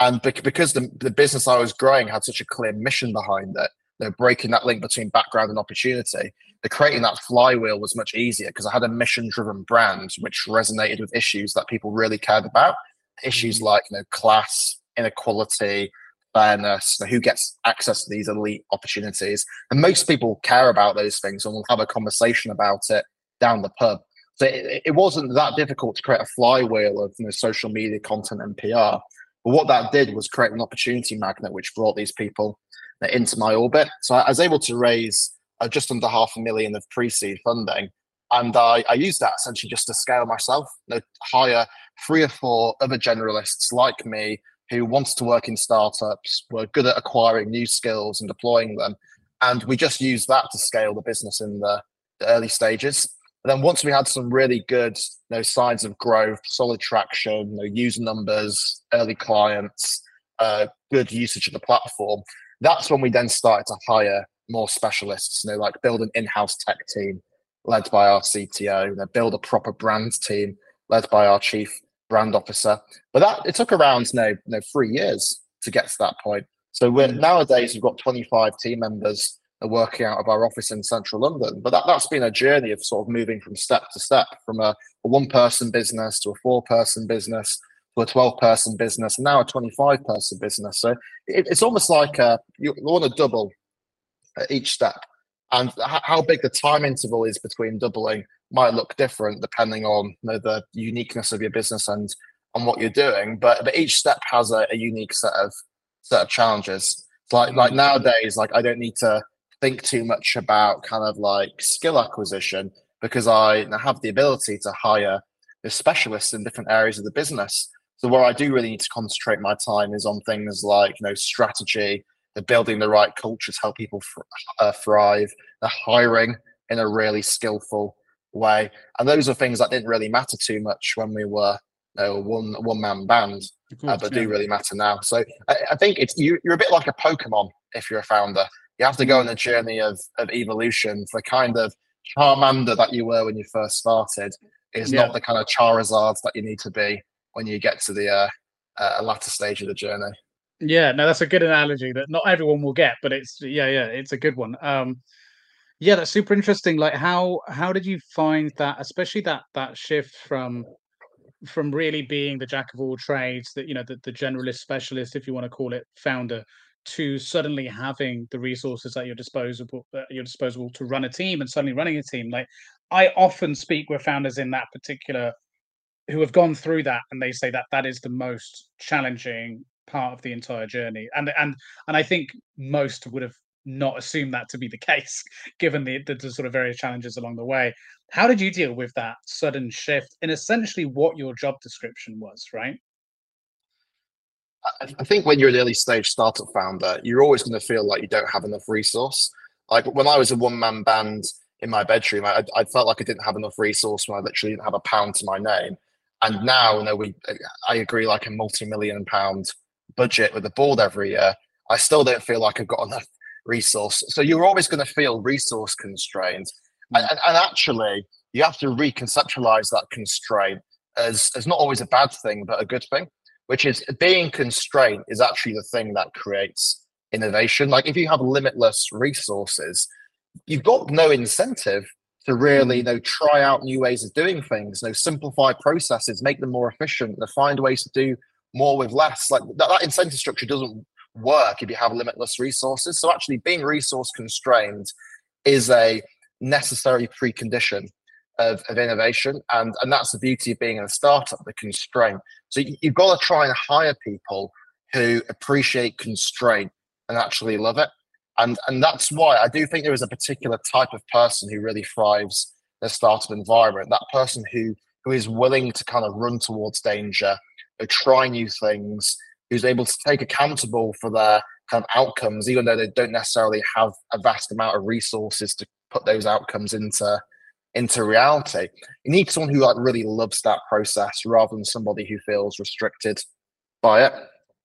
And because the, the business I was growing had such a clear mission behind it, breaking that link between background and opportunity, the creating that flywheel was much easier because I had a mission driven brand which resonated with issues that people really cared about. Issues mm-hmm. like you know, class, inequality, fairness, you know, who gets access to these elite opportunities. And most people care about those things and will have a conversation about it down the pub. So it, it wasn't that difficult to create a flywheel of you know, social media content and PR. But what that did was create an opportunity magnet, which brought these people into my orbit. So I was able to raise uh, just under half a million of pre-seed funding, and I, I used that essentially just to scale myself. You know, hire three or four other generalists like me who wanted to work in startups, were good at acquiring new skills and deploying them, and we just used that to scale the business in the, the early stages. But then once we had some really good you know, signs of growth, solid traction, you know, user numbers, early clients, uh, good usage of the platform, that's when we then started to hire more specialists, you know, like build an in-house tech team led by our CTO, you know, build a proper brand team led by our chief brand officer. But that it took around you know, you know three years to get to that point. So we're mm. nowadays we've got 25 team members working out of our office in central London. But that, that's been a journey of sort of moving from step to step, from a, a one person business to a four person business to a 12 person business and now a 25 person business. So it, it's almost like a, you want to double at each step. And how big the time interval is between doubling might look different depending on you know, the uniqueness of your business and on what you're doing. But but each step has a, a unique set of set of challenges. Like like mm-hmm. nowadays, like I don't need to think too much about kind of like skill acquisition because I have the ability to hire the specialists in different areas of the business. So where I do really need to concentrate my time is on things like you know strategy, the building the right culture to help people uh, thrive, the hiring in a really skillful way, and those are things that didn't really matter too much when we were you know, one one man band, course, uh, but yeah. do really matter now. So I, I think it's you, you're a bit like a Pokemon if you're a founder. You have to go on a journey of, of evolution. The kind of Charmander that you were when you first started is yeah. not the kind of Charizard that you need to be when you get to the uh, uh, latter stage of the journey. Yeah, no, that's a good analogy that not everyone will get, but it's yeah, yeah, it's a good one. Um, yeah, that's super interesting. Like, how how did you find that, especially that that shift from from really being the jack of all trades, that you know, the, the generalist specialist, if you want to call it, founder, to suddenly having the resources at your disposal at your disposal to run a team and suddenly running a team like i often speak with founders in that particular who have gone through that and they say that that is the most challenging part of the entire journey and and and i think most would have not assumed that to be the case given the, the, the sort of various challenges along the way. How did you deal with that sudden shift in essentially what your job description was right I think when you're an early stage startup founder, you're always going to feel like you don't have enough resource. Like when I was a one man band in my bedroom, I, I, felt like I didn't have enough resource when I literally didn't have a pound to my name. And now, you know, we I agree like a multi million pound budget with the board every year. I still don't feel like I've got enough resource. So you're always going to feel resource constrained. Hmm. And, and, and actually, you have to reconceptualize that constraint as, as not always a bad thing, but a good thing which is being constrained is actually the thing that creates innovation. Like if you have limitless resources, you've got no incentive to really you mm. know try out new ways of doing things, you know, simplify processes, make them more efficient, to find ways to do more with less. Like that, that incentive structure doesn't work if you have limitless resources. So actually being resource constrained is a necessary precondition of, of innovation. And, and that's the beauty of being in a startup, the constraint. So you, you've got to try and hire people who appreciate constraint and actually love it. And, and that's why I do think there is a particular type of person who really thrives in a startup environment. That person who who is willing to kind of run towards danger, who try new things, who's able to take accountable for their kind of outcomes, even though they don't necessarily have a vast amount of resources to put those outcomes into into reality. You need someone who like really loves that process rather than somebody who feels restricted by it.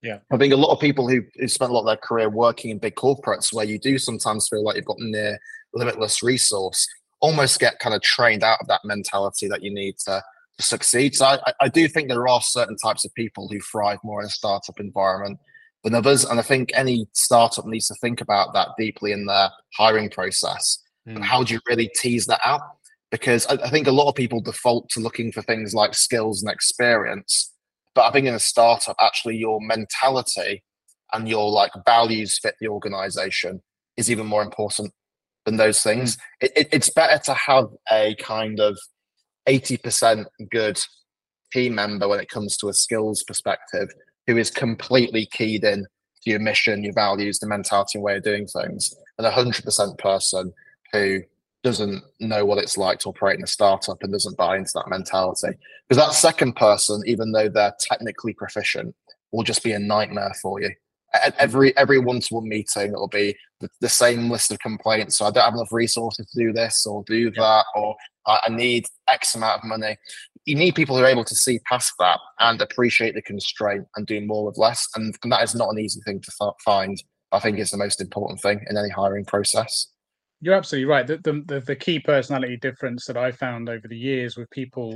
Yeah. I think a lot of people who, who spent a lot of their career working in big corporates where you do sometimes feel like you've got near limitless resource, almost get kind of trained out of that mentality that you need to, to succeed. So I, I do think there are certain types of people who thrive more in a startup environment than others. And I think any startup needs to think about that deeply in their hiring process. Mm. And how do you really tease that out? Because I, I think a lot of people default to looking for things like skills and experience. But I think in a startup, actually, your mentality and your like values fit the organization is even more important than those things. Mm. It, it, it's better to have a kind of 80% good team member when it comes to a skills perspective who is completely keyed in to your mission, your values, the mentality and way of doing things, and a hundred percent person who doesn't know what it's like to operate in a startup and doesn't buy into that mentality. Because that second person, even though they're technically proficient, will just be a nightmare for you. Every every one-to-one meeting, it'll be the, the same list of complaints. So I don't have enough resources to do this or do that, or I need X amount of money. You need people who are able to see past that and appreciate the constraint and do more with less. And, and that is not an easy thing to find. I think it's the most important thing in any hiring process. You're absolutely right. The, the, the key personality difference that I found over the years with people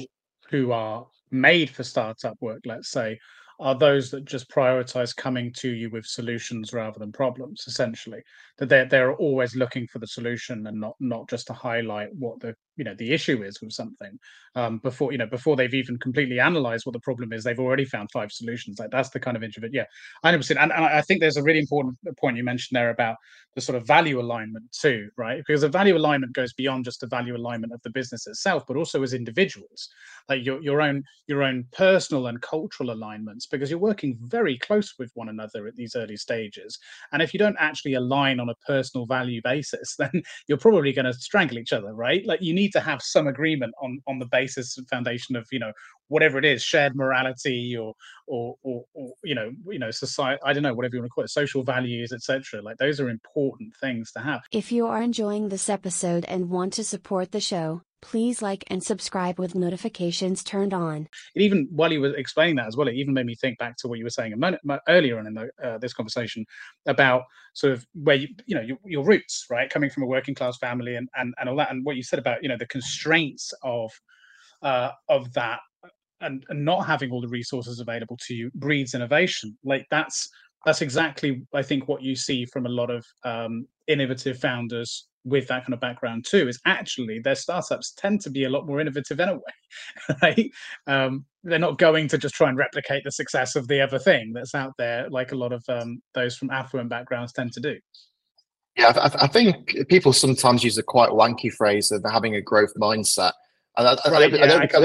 who are made for startup work, let's say, are those that just prioritize coming to you with solutions rather than problems essentially that they're, they're always looking for the solution and not not just to highlight what the you know the issue is with something um, before you know before they've even completely analyzed what the problem is they've already found five solutions. Like that's the kind of introvert yeah i understand and, and i think there's a really important point you mentioned there about the sort of value alignment too right? Because the value alignment goes beyond just the value alignment of the business itself but also as individuals. Like your, your own your own personal and cultural alignments because you're working very close with one another at these early stages. And if you don't actually align on a personal value basis then you're probably going to strangle each other right? Like you need need to have some agreement on on the basis and foundation of you know whatever it is shared morality or or or, or you know you know society i don't know whatever you want to call it social values etc like those are important things to have. If you are enjoying this episode and want to support the show please like and subscribe with notifications turned on. It even while you were explaining that as well, it even made me think back to what you were saying a moment earlier on in the, uh, this conversation about sort of where you you know your, your, roots, right, coming from a working class family and, and and all that, and what you said about you know the constraints of uh, of that and, and not having all the resources available to you breeds innovation. Like that's that's exactly I think what you see from a lot of um, innovative founders with that kind of background too is actually their startups tend to be a lot more innovative anyway right um, they're not going to just try and replicate the success of the other thing that's out there like a lot of um, those from affluent backgrounds tend to do yeah I, I, think people sometimes use a quite wanky phrase of having a growth mindset I, I, right, don't,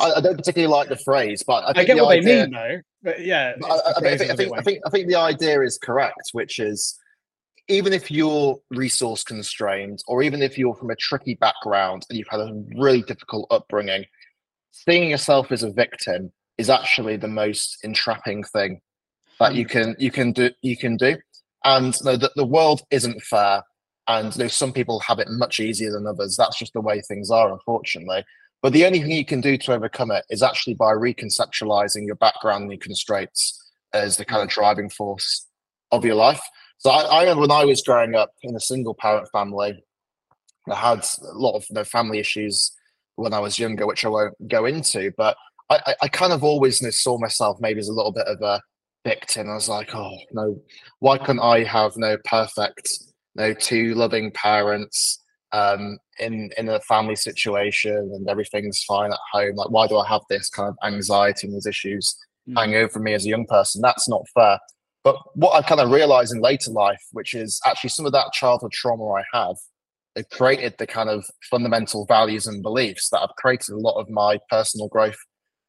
I, don't, particularly like the phrase, but I, I get what idea, they mean, though. But yeah, I, think, I, think, I, think, I think the idea is correct, which is even if you're resource constrained, or even if you're from a tricky background and you've had a really difficult upbringing, seeing yourself as a victim is actually the most entrapping thing that you can you can do you can do. And you know, the, the world isn't fair, and know, some people have it much easier than others. That's just the way things are, unfortunately. But the only thing you can do to overcome it is actually by reconceptualizing your background and your constraints as the kind of mm. driving force of your life. So I, I, remember when I was growing up in a single parent family, I had a lot of you know, family issues when I was younger, which I won't go into. But I, I kind of always saw myself maybe as a little bit of a victim. I was like, oh no, why can't I have no perfect, no two loving parents um, in in a family situation and everything's fine at home? Like, why do I have this kind of anxiety and these issues mm. hang over me as a young person? That's not fair. But what I kind of realized in later life, which is actually some of that childhood trauma I have, it created the kind of fundamental values and beliefs that have created a lot of my personal growth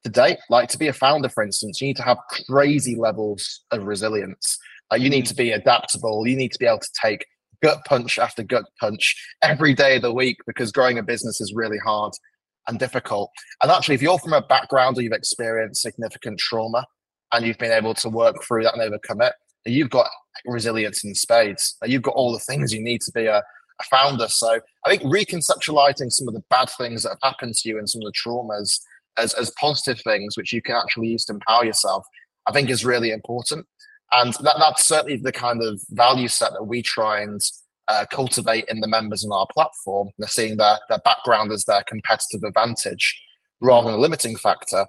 to date. Like to be a founder, for instance, you need to have crazy levels of resilience. Uh, you need to be adaptable. You need to be able to take gut punch after gut punch every day of the week because growing a business is really hard and difficult. And actually, if you're from a background or you've experienced significant trauma, and you've been able to work through that and overcome it, you've got resilience in spades. You've got all the things you need to be a, a founder. So I think reconceptualizing some of the bad things that have happened to you and some of the traumas as, as positive things, which you can actually use to empower yourself, I think is really important. And that, that's certainly the kind of value set that we try and uh, cultivate in the members on our platform. They're seeing their, their background as their competitive advantage rather than a limiting factor.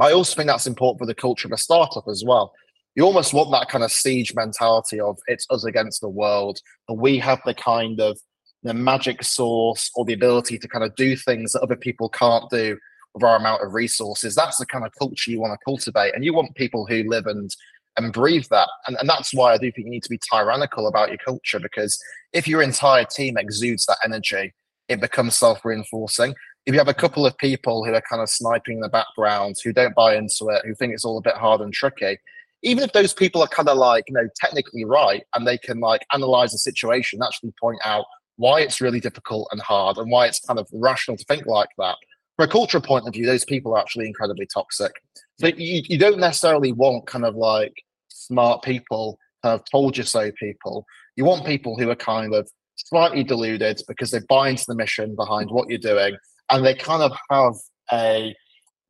I also think that's important for the culture of a startup as well. You almost want that kind of siege mentality of it's us against the world, and we have the kind of the magic sauce or the ability to kind of do things that other people can't do with our amount of resources. That's the kind of culture you want to cultivate, and you want people who live and and breathe that. And, and that's why I do think you need to be tyrannical about your culture because if your entire team exudes that energy, it becomes self reinforcing if you have a couple of people who are kind of sniping in the background, who don't buy into it, who think it's all a bit hard and tricky, even if those people are kind of like, you know, technically right and they can like analyze the situation, actually point out why it's really difficult and hard and why it's kind of rational to think like that. From a cultural point of view, those people are actually incredibly toxic. So you, you don't necessarily want kind of like smart people, kind of told you so people. You want people who are kind of slightly deluded because they buy into the mission behind what you're doing and they kind of have a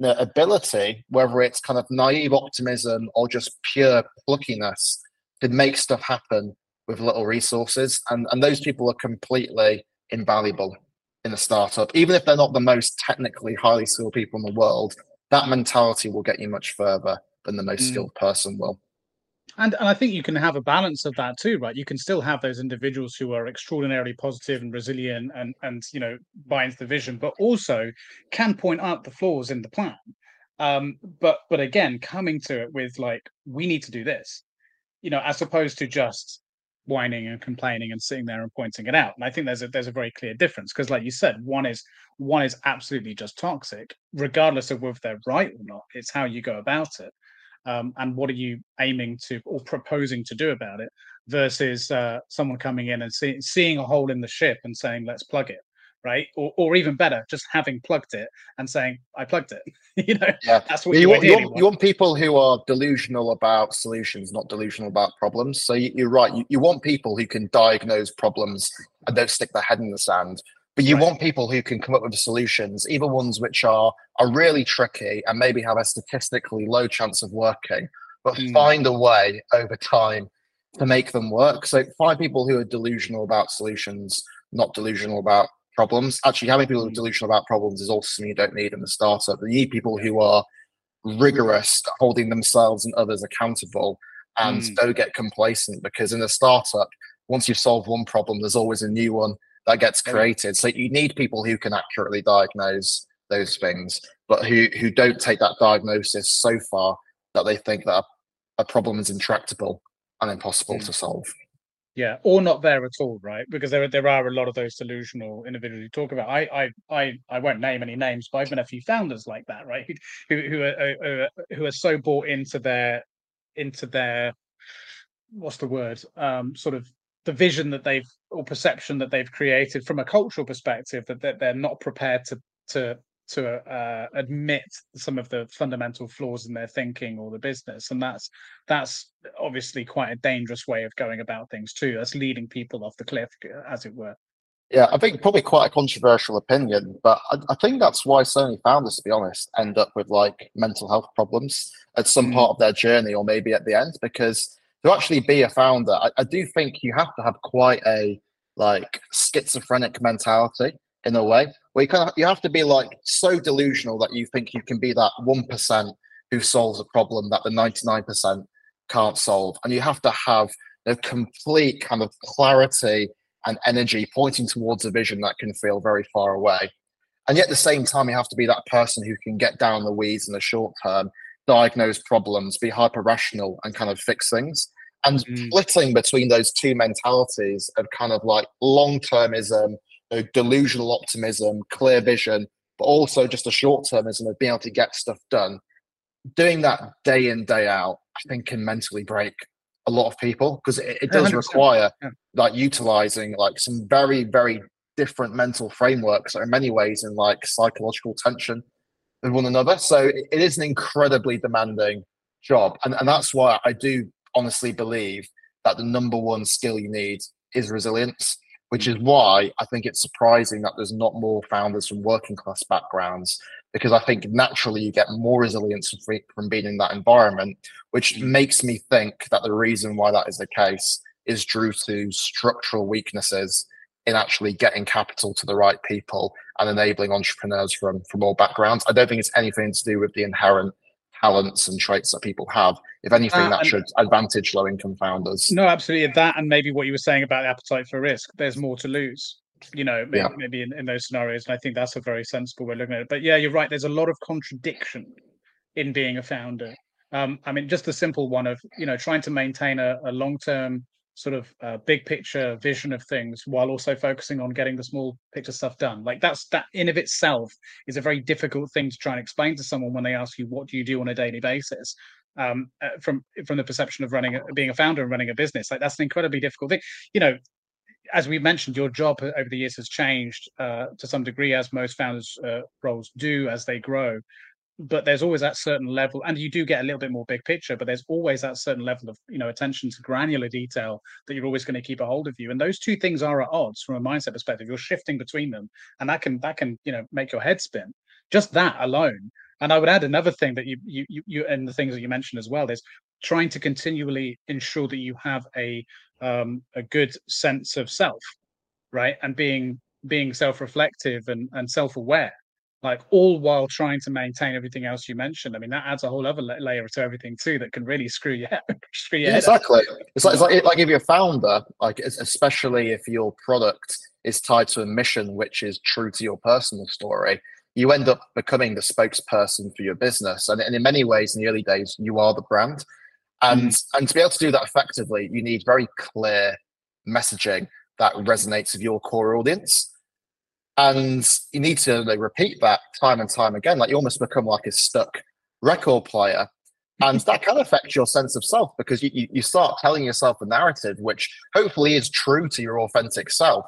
ability, whether it's kind of naive optimism or just pure pluckiness, to make stuff happen with little resources. And, and those people are completely invaluable in a startup. Even if they're not the most technically highly skilled people in the world, that mentality will get you much further than the most mm. skilled person will. And, and I think you can have a balance of that too, right? You can still have those individuals who are extraordinarily positive and resilient and and you know buy into the vision, but also can point out the flaws in the plan. Um, but but again, coming to it with like we need to do this, you know, as opposed to just whining and complaining and sitting there and pointing it out. And I think there's a there's a very clear difference because, like you said, one is one is absolutely just toxic, regardless of whether they're right or not. It's how you go about it um, and what are you aiming to or proposing to do about it versus uh, someone coming in and see, seeing a hole in the ship and saying let's plug it right? Or, or even better just having plugged it and saying i plugged it. You know yeah. that's what you, want, you, want, you want people who are delusional about solutions not delusional about problems. So you, are right you, you want people who can diagnose problems and don't stick their head in the sand but you right. want people who can come up with solutions, even ones which are are really tricky and maybe have a statistically low chance of working, but mm. find a way over time to make them work. So find people who are delusional about solutions, not delusional about problems. Actually, having people who are hmm. delusional about problems is also something you don't need in the startup. You need people who are rigorous, holding themselves and others accountable, and mm. don't get complacent because in a startup, once you've solved one problem, there's always a new one that gets created. So you need people who can accurately diagnose those things, but who who don't take that diagnosis so far that they think that a, problem is intractable and impossible mm. to solve. Yeah, or not there at all, right? Because there there are a lot of those delusional individuals you talk about. I I I, I won't name any names, but I've been a few founders like that, right? Who who are, who are so bought into their into their what's the word um sort of the vision that they've or perception that they've created from a cultural perspective that that they're not prepared to to to uh, admit some of the fundamental flaws in their thinking or the business. And that's that's obviously quite a dangerous way of going about things too. That's leading people off the cliff as it were. Yeah i think probably quite a controversial opinion but i, I think that's why so many founders to be honest end up with like mental health problems at some mm. part of their journey or maybe at the end because to actually be a founder, I, I do think you have to have quite a like schizophrenic mentality in a way where you kind of you have to be like so delusional that you think you can be that one percent who solves a problem that the ninety nine percent can't solve, and you have to have a complete kind of clarity and energy pointing towards a vision that can feel very far away. And yet at the same time, you have to be that person who can get down the weeds in the short term, diagnose problems, be hyper rational, and kind of fix things and mm. splitting between those two mentalities of kind of like long termism, you know, delusional optimism, clear vision, but also just a short termism of being able to get stuff done. Doing that day in, day out, I think can mentally break a lot of people because it, it, does require yeah. like utilizing like some very, very different mental frameworks that are in many ways in like psychological tension with one another. So it, it is an incredibly demanding job. And, and that's why I do honestly believe that the number one skill you need is resilience, which is why I think it's surprising that there's not more founders from working class backgrounds because I think naturally you get more resilience from being in that environment, which mm. makes me think that the reason why that is the case is due to structural weaknesses in actually getting capital to the right people and enabling entrepreneurs from from all backgrounds. I don't think it's anything to do with the inherent talents and traits that people have. If anything, uh, that should advantage low income founders. No, absolutely. That and maybe what you were saying about the appetite for risk. There's more to lose. You know, maybe, yeah. maybe in, in those scenarios, and I think that's a very sensible way of looking at it. But yeah, you're right. There's a lot of contradiction in being a founder. Um, I mean, just the simple one of you know trying to maintain a, a long term sort of uh, big picture vision of things while also focusing on getting the small picture stuff done like that's that in of itself is a very difficult thing to try and explain to someone when they ask you what do you do on a daily basis um, uh, from from the perception of running being a founder and running a business like that's an incredibly difficult thing. You know as we mentioned your job over the years has changed uh, to some degree as most founders uh, roles do as they grow. But there's always that certain level and you do get a little bit more big picture but there's always that certain level of you know attention to granular detail that you're always going to keep a hold of you. And those two things are at odds from a mindset perspective. You're shifting between them and that can that can you know make your head spin. Just that alone and i would add another thing that you you you, you and the things that you mentioned as well is trying to continually ensure that you have a um a good sense of self right and being being self-reflective and and self-aware like all while trying to maintain everything else you mentioned. I mean, that adds a whole other layer to everything too that can really screw you screw your yeah, exactly. It's like, it's like like if you're a founder, like especially if your product is tied to a mission which is true to your personal story, you end up becoming the spokesperson for your business. And, and in many ways, in the early days, you are the brand. And mm. and to be able to do that effectively, you need very clear messaging that resonates with your core audience and you need to like, repeat that time and time again like you almost become like a stuck record player and that can affect your sense of self because you, you, you start telling yourself a narrative which hopefully is true to your authentic self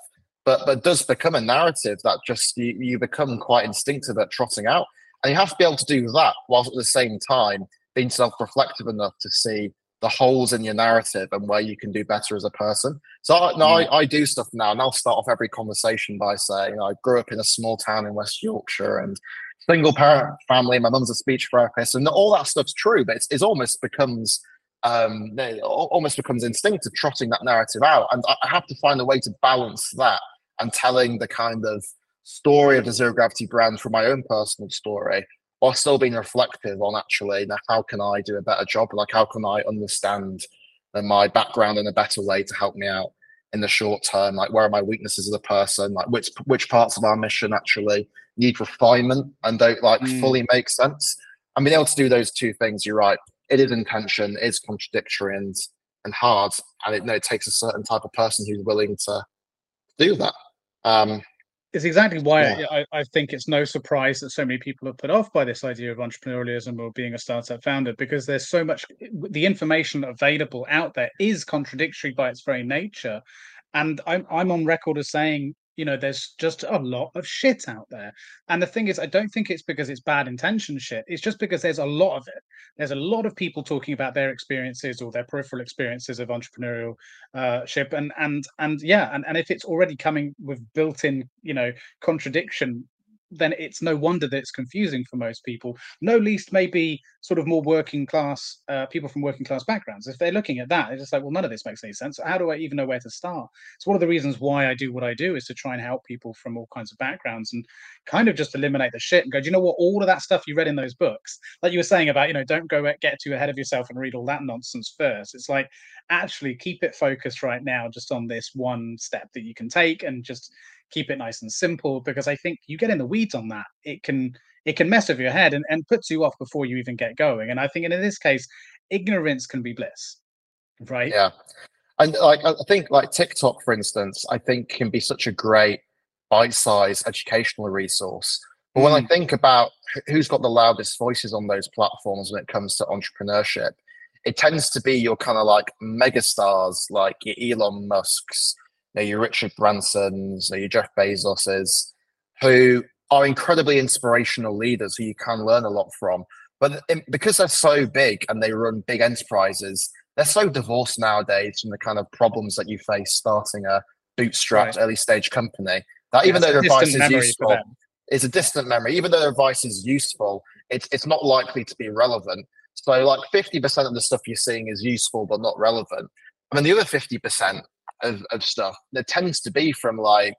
but but does become a narrative that just you, you become quite instinctive at trotting out and you have to be able to do that whilst at the same time being self-reflective enough to see the holes in your narrative and where you can do better as a person. So I, no, I, I, do stuff now, and I'll start off every conversation by saying, you know, I grew up in a small town in West Yorkshire and single parent family. My mum's a speech therapist, and all that stuff's true, but it's, it's almost becomes um, it almost becomes instinctive trotting that narrative out, and I have to find a way to balance that and telling the kind of story of the zero gravity brand from my own personal story while still being reflective on actually now how can I do a better job? Like how can I understand my background in a better way to help me out in the short term? Like where are my weaknesses as a person? Like which which parts of our mission actually need refinement and don't like mm. fully make sense? And being able to do those two things, you're right. It is intention, it is contradictory and and hard, and it, you know, it takes a certain type of person who's willing to do that. Um, it's exactly why yeah. I, I, think it's no surprise that so many people are put off by this idea of entrepreneurialism or being a startup founder because there's so much the information available out there is contradictory by its very nature and i'm, I'm on record as saying you know there's just a lot of shit out there and the thing is i don't think it's because it's bad intention shit it's just because there's a lot of it there's a lot of people talking about their experiences or their peripheral experiences of entrepreneurship uh, ship. and and and yeah and, and if it's already coming with built-in you know contradiction then it's no wonder that it's confusing for most people. No least maybe sort of more working class uh, people from working class backgrounds. If they're looking at that, they're just like, well, none of this makes any sense. How do I even know where to start? It's one of the reasons why I do what I do is to try and help people from all kinds of backgrounds and kind of just eliminate the shit and go, do you know what? All of that stuff you read in those books, like you were saying about, you know, don't go get too ahead of yourself and read all that nonsense first. It's like actually keep it focused right now just on this one step that you can take and just keep it nice and simple because I think you get in the weeds on that, it can it can mess with your head and, and puts you off before you even get going. And I think in this case, ignorance can be bliss. Right. Yeah. And like I think like TikTok, for instance, I think can be such a great bite-sized educational resource. But when I mm. think about who's got the loudest voices on those platforms when it comes to entrepreneurship, it tends to be your kind of like megastars like your Elon Musk's, know, your Richard Bransons, know your Jeff Bezoses, who are incredibly inspirational leaders who you can learn a lot from. But because they're so big and they run big enterprises, they're so divorced nowadays from the kind of problems that you face starting a bootstrapped right. early stage company. That yeah, even though their advice is useful, it's a distant memory. Even though their advice is useful, it's it's not likely to be relevant. So like 50% of the stuff you're seeing is useful but not relevant. I mean the other 50% of, of stuff there tends to be from like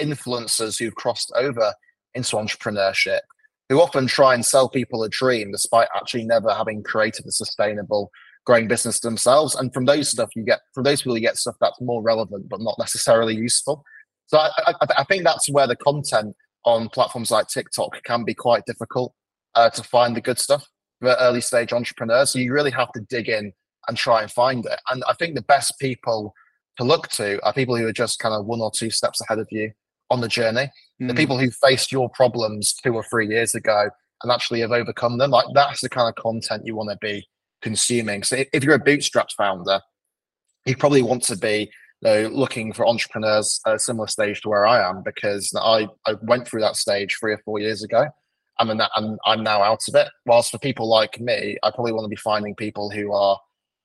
influencers who've crossed over into entrepreneurship who often try and sell people a dream despite actually never having created a sustainable growing business themselves. And from those stuff you get from those people you get stuff that's more relevant but not necessarily useful. So i, I, I think that's where the content on platforms like tiktok can be quite difficult uh, to find the good stuff for early stage entrepreneurs. So you really have to dig in and try and find it. And I think the best people to look to are people who are just kind of one or two steps ahead of you on the journey. Mm. The people who faced your problems two or three years ago and actually have overcome them. Like that's the kind of content you want to be consuming. So if, you're a bootstrapped founder, you probably want to be you know, looking for entrepreneurs at a similar stage to where I am because I, I went through that stage three or four years ago. I'm, in that, I'm, I'm now out of it. Whilst for people like me, I probably want to be finding people who are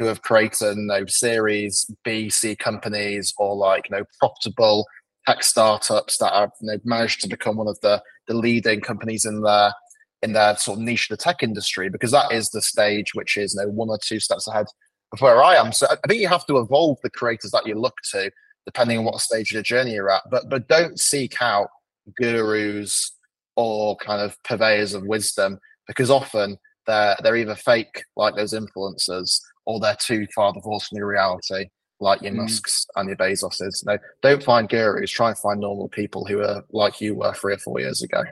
who have created you know, Series B, C companies or like you know profitable tech startups that have you know, managed to become one of the the leading companies in their in their sort of niche of the tech industry because that is the stage which is you know one or two steps ahead of where I am. So I think you have to evolve the creators that you look to depending on what stage of the journey you're at. But but don't seek out gurus or kind of purveyors of wisdom because often they're they're either fake like those influencers or they're too far divorced from your reality like your mm. Musks and your Bezoses. No, don't find gurus. Try and find normal people who are like you were three or four years ago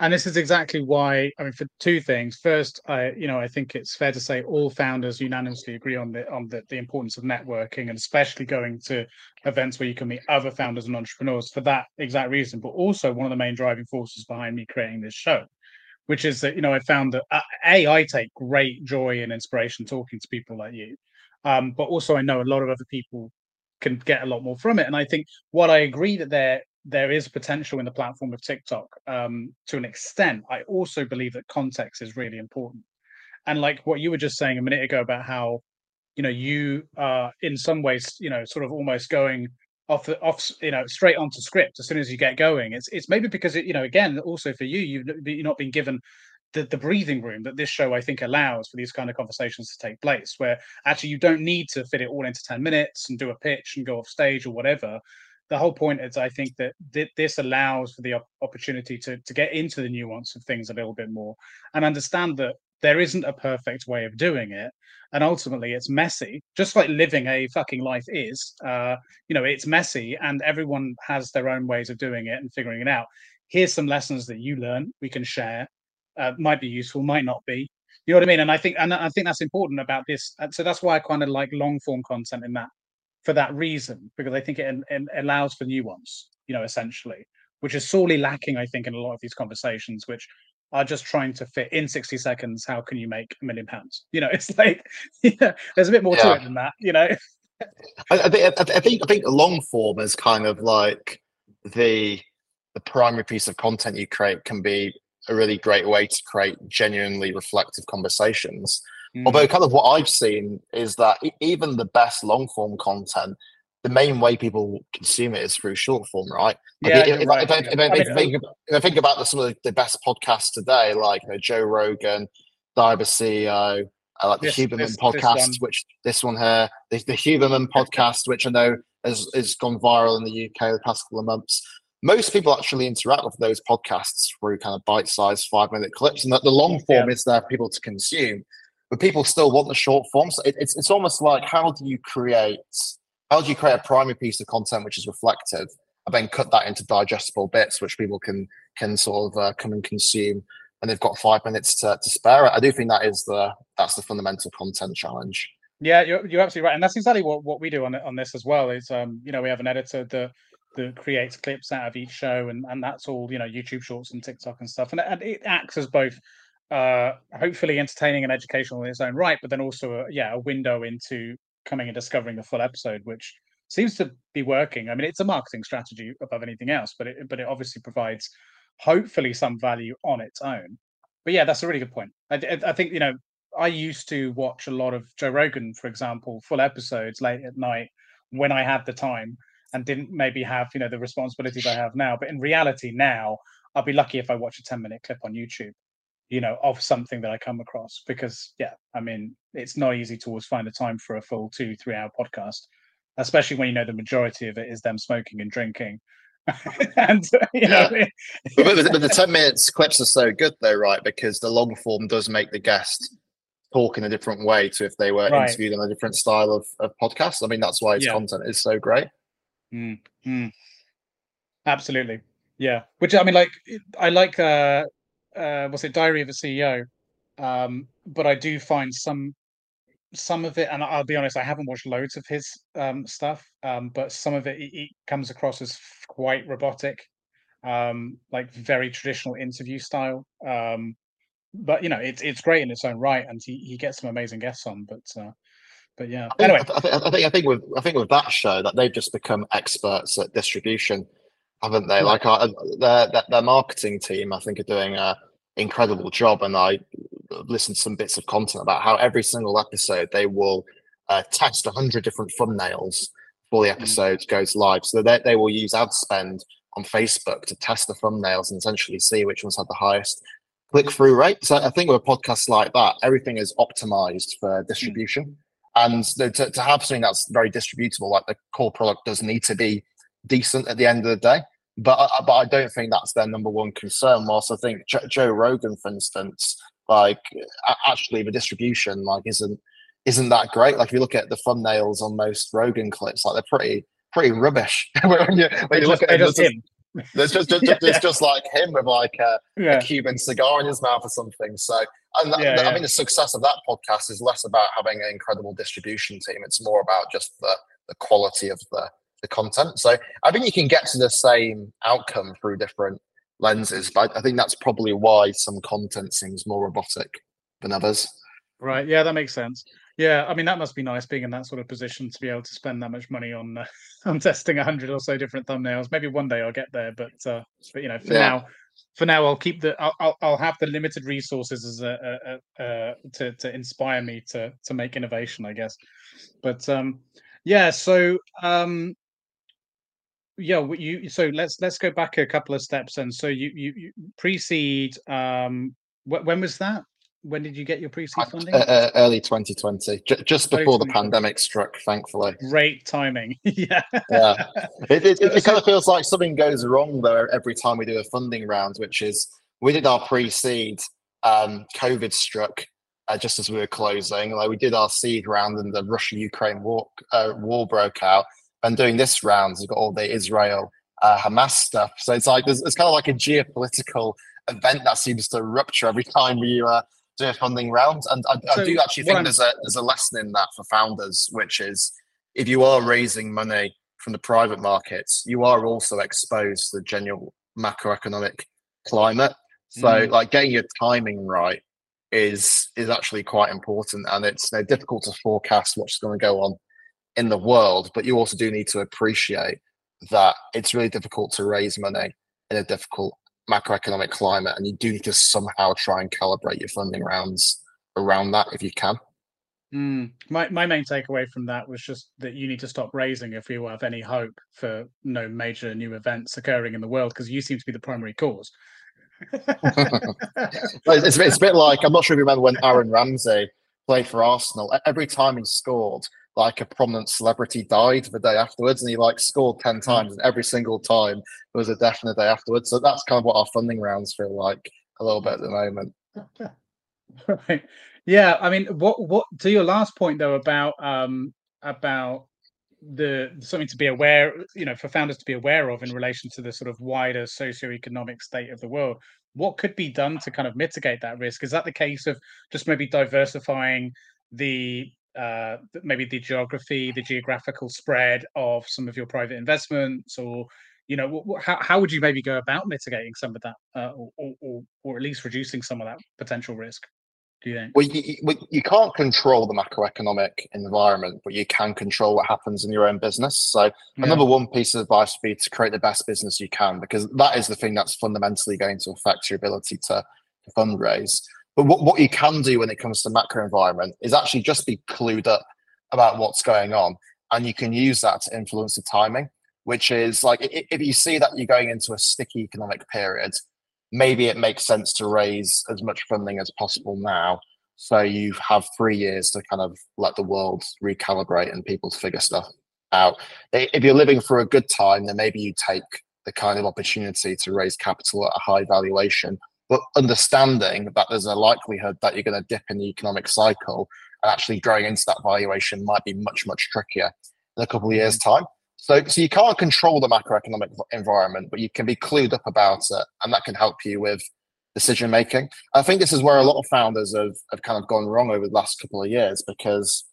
and this is exactly why i mean for two things first i you know i think it's fair to say all founders unanimously agree on the on the, the importance of networking and especially going to events where you can meet other founders and entrepreneurs for that exact reason but also one of the main driving forces behind me creating this show which is that you know i found that uh, a i take great joy and inspiration talking to people like you um, but also i know a lot of other people can get a lot more from it and i think what i agree that there there is potential in the platform of TikTok um, to an extent. I also believe that context is really important. And like what you were just saying a minute ago about how, you know, you are in some ways, you know, sort of almost going off off, you know, straight onto script as soon as you get going. It's it's maybe because it, you know, again, also for you, you've not been given the, the breathing room that this show I think allows for these kind of conversations to take place, where actually you don't need to fit it all into 10 minutes and do a pitch and go off stage or whatever the whole point is i think that th- this allows for the op- opportunity to to get into the nuance of things a little bit more and understand that there isn't a perfect way of doing it and ultimately it's messy just like living a fucking life is uh you know it's messy and everyone has their own ways of doing it and figuring it out. Here's some lessons that you learn we can share uh, might be useful might not be you know what i mean? And i think and i think that's important about this so that's why i kind of like long form content in that for that reason because I think it, it allows for nuance, you know, essentially, which is sorely lacking, I think, in a lot of these conversations, which are just trying to fit in 60 seconds. How can you make a million pounds? You know, it's like, yeah, there's a bit more yeah. to it than that, you know. I, I, think, I think I think long form is kind of like the the primary piece of content you create can be a really great way to create genuinely reflective conversations Mm. Although, kind of what I've seen is that even the best long form content, the main way people consume it is through short form, right? Like yeah, if, if, right. if, if, I, if, I think, if I think about the, some of the best podcasts today, like you know, Joe Rogan, Diary of a CEO, uh, like the this, Huberman this, podcast, this which this one here, the, the Huberman podcast, which I know has, has gone viral in the UK the past couple of months. Most people actually interact with those podcasts through kind of bite-sized five-minute clips, and that the long form yeah. is there for people to consume but people still want the short form. So it, it's it's almost like how do you create how do you create a primary piece of content which is reflective, and then cut that into digestible bits which people can can sort of uh, come and consume, and they've got five minutes to, to spare. I do think that is the that's the fundamental content challenge. Yeah, you're, you're absolutely right, and that's exactly what, what we do on on this as well. Is um, you know we have an editor that that creates clips out of each show, and and that's all you know YouTube Shorts and TikTok and stuff, and, and it acts as both uh, hopefully entertaining and educational in its own right, but then also, a, yeah, a window into coming and discovering the full episode, which seems to be working. I mean, it's a marketing strategy above anything else, but it but it obviously provides hopefully some value on its own. But yeah, that's a really good point. I, I think you know I used to watch a lot of Joe Rogan, for example, full episodes late at night when I had the time and didn't maybe have you know the responsibilities I have now. But in reality, now I'll be lucky if I watch a ten minute clip on YouTube you know, of something that I come across. Because yeah, I mean, it's not easy to always find the time for a full two, three hour podcast, especially when you know the majority of it is them smoking and drinking. and you know, yeah. but, but, but, the 10 minutes clips are so good though, right? Because the long form does make the guest talk in a different way to if they were right. interviewed on a different style of, of podcast. I mean, that's why its yeah. content is so great. Mm, mm. Absolutely. Yeah. Which I mean, like, I like uh uh, was it Diary of a CEO? Um, but I do find some some of it, and I'll be honest, I haven't watched loads of his um, stuff, um, but some of it, it, it comes across as quite robotic, um, like very traditional interview style. Um, but you know, it's it's great in its own right, and he, he gets some amazing guests on. But uh, but yeah. I think, Anyway, I, think, I think I think with I think with that show that they've just become experts at distribution, haven't they? Like their, their their marketing team, I think, are doing a incredible job. And I listened to some bits of content about how every single episode they will uh, test hundred different thumbnails before the Mm. episode goes live. So they they will use ad spend on Facebook to test the thumbnails and essentially see which ones have the highest click through rate. So I think with podcasts like that, everything is optimized for distribution. And the, to, to have something that's very distributable, like the core product, does need to be decent at the end of the day. But I, but I don't think that's their number one concern. Whilst I think Jo- Joe Rogan, for instance, like actually the distribution like isn't isn't that great. Like if you look at the thumbnails on most Rogan clips, like they're pretty pretty rubbish. when you, when you just, look at just him. there's just, just, Yeah. it's just like him with like a, Yeah. a Cuban cigar in his mouth or something. So, and that, Yeah, I mean, the success of that podcast is less about having an incredible distribution team. It's more about just the, the quality of the, the content. So, I think you can get to the same outcome through different lenses, but I think that's probably why some content seems more robotic than others. Right. Yeah, that makes sense. Yeah, I mean that must be nice being in that sort of position to be able to spend that much money on uh, on testing a hundred or so different thumbnails. Maybe one day I'll get there, but uh, but you know, for Yeah. now, for now, I'll keep the I'll I'll, I'll have the limited resources as a, a, a, uh to to inspire me to to make innovation, I guess. But um, yeah, so um, yeah, you so let's let's go back a couple of steps and so you you, you pre-seed um wh- when was that? When did you get your pre-seed funding? Uh, uh, early 2020, ju- just before the pandemic struck, thankfully. Great timing. yeah. Yeah. It, it, it, So- kind of feels like something goes wrong though every time we do a funding round, which is we did our pre-seed, um, COVID struck uh, just as we were closing. Like we did our seed round, and the Russia-Ukraine war uh, war broke out. And doing this round, we've got all the Israel uh, Hamas stuff. So it's like there's, it's kind of like a geopolitical event that seems to rupture every time we uh, do a funding round. And I, I do actually think I'm- there's a there's a lesson in that for founders, which is if you are raising money from the private markets, you are also exposed to the general macroeconomic climate. So, Mm. like getting your timing right is is actually quite important, and it's you know, difficult to forecast what's going to go on in the world. But you also do need to appreciate that it's really difficult to raise money in a difficult macroeconomic climate, and you do need to somehow try and calibrate your funding rounds around that if you can. Mm. My my main takeaway from that was just that you need to stop raising if you have any hope for no major new events occurring in the world because you seem to be the primary cause. It's, it's a bit like I'm not sure if you remember when Aaron Ramsey played for Arsenal. Every time he scored, like a prominent celebrity died the day afterwards, and he like scored ten times, and every single time there was a death in the day afterwards. So that's kind of what our funding rounds feel like a little bit at the moment. right. Yeah, I mean, what what to your last point though about um about the something to be aware, you know, for founders to be aware of in relation to the sort of wider socioeconomic state of the world. What could be done to kind of mitigate that risk? Is that the case of just maybe diversifying the uh maybe the geography, the geographical spread of some of your private investments, or you know, wh- how how would you maybe go about mitigating some of that, uh, or, or or at least reducing some of that potential risk? Do you think? Well, you, you- you can't control the macroeconomic environment, but you can control what happens in your own business. So Yeah. number one piece of advice would be to create the best business you can because that is the thing that's fundamentally going to affect your ability to, to fundraise. But what, what you can do when it comes to macro environment is actually just be clued up about what's going on. And you can use that to influence the timing, which is like if you see that you're going into a sticky economic period, maybe it makes sense to raise as much funding as possible now. So you have three years to kind of let the world recalibrate and people figure stuff out. If you're living for a good time, then maybe you take the kind of opportunity to raise capital at a high valuation, but understanding that there's a likelihood that you're going to dip in the economic cycle and actually growing into that valuation might be much, much trickier in a couple of years' time. So, so you can't control the macroeconomic environment, but you can be clued up about it, and that can help you with decision making. I think this is where a lot of founders have, have kind of gone wrong over the last couple of years because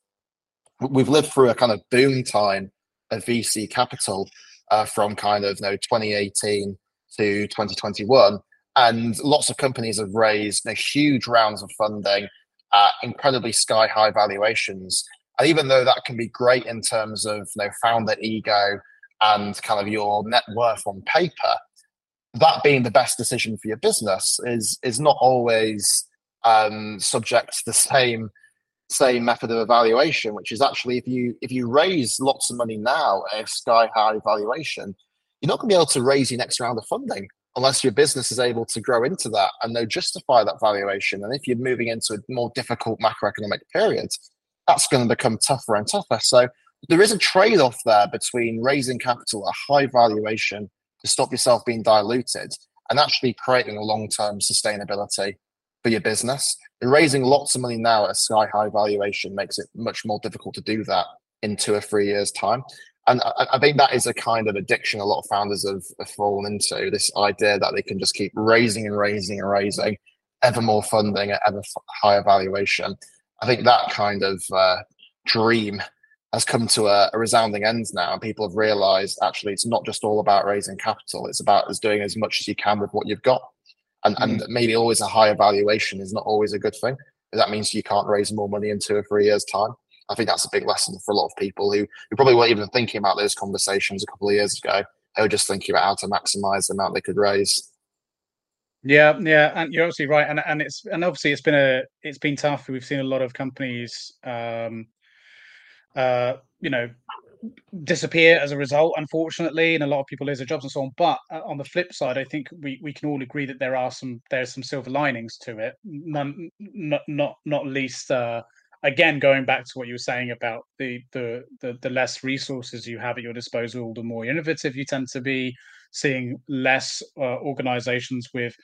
we've lived through a kind of boom time of VC capital uh, from kind of you know 2018 to 2021, and lots of companies have raised you know, huge rounds of funding at incredibly sky high valuations. And even though that can be great in terms of you know founder ego and kind of your net worth on paper, that being the best decision for your business is is not always um, subject to the same same method of evaluation, which is actually if you if you raise lots of money now at a sky high valuation, you're not going to be able to raise your next round of funding unless your business is able to grow into that and they justify that valuation. And if you're moving into a more difficult macroeconomic period, that's going to become tougher and tougher. So there is a trade-off there between raising capital at a high valuation to stop yourself being diluted and actually creating a long-term sustainability for your business. Raising lots of money now at a sky high valuation makes it much more difficult to do that in two or three years' time. And I, I think that is a kind of addiction a lot of founders have, have fallen into this idea that they can just keep raising and raising and raising ever more funding at ever higher valuation. I think that kind of uh, dream has come to a, a, resounding end now. And people have realized actually it's not just all about raising capital, it's about as doing as much as you can with what you've got. And, mm-hmm. and maybe always a higher valuation is not always a good thing. That means you can't raise more money in two or three years' time. I think that's a big lesson for a lot of people who, who probably weren't even thinking about those conversations a couple of years ago. They were just thinking about how to maximize the amount they could raise. Yeah, yeah, and you're obviously right, and and it's and obviously it's been a it's been tough. We've seen a lot of companies, um, uh, you know, disappear as a result, unfortunately, and a lot of people lose their jobs and so on. But uh, on the flip side, I think we, we can all agree that there are some there's some silver linings to it. None, not not not least uh, again going back to what you were saying about the, the the the less resources you have at your disposal the more innovative you tend to be seeing less uh, organizations with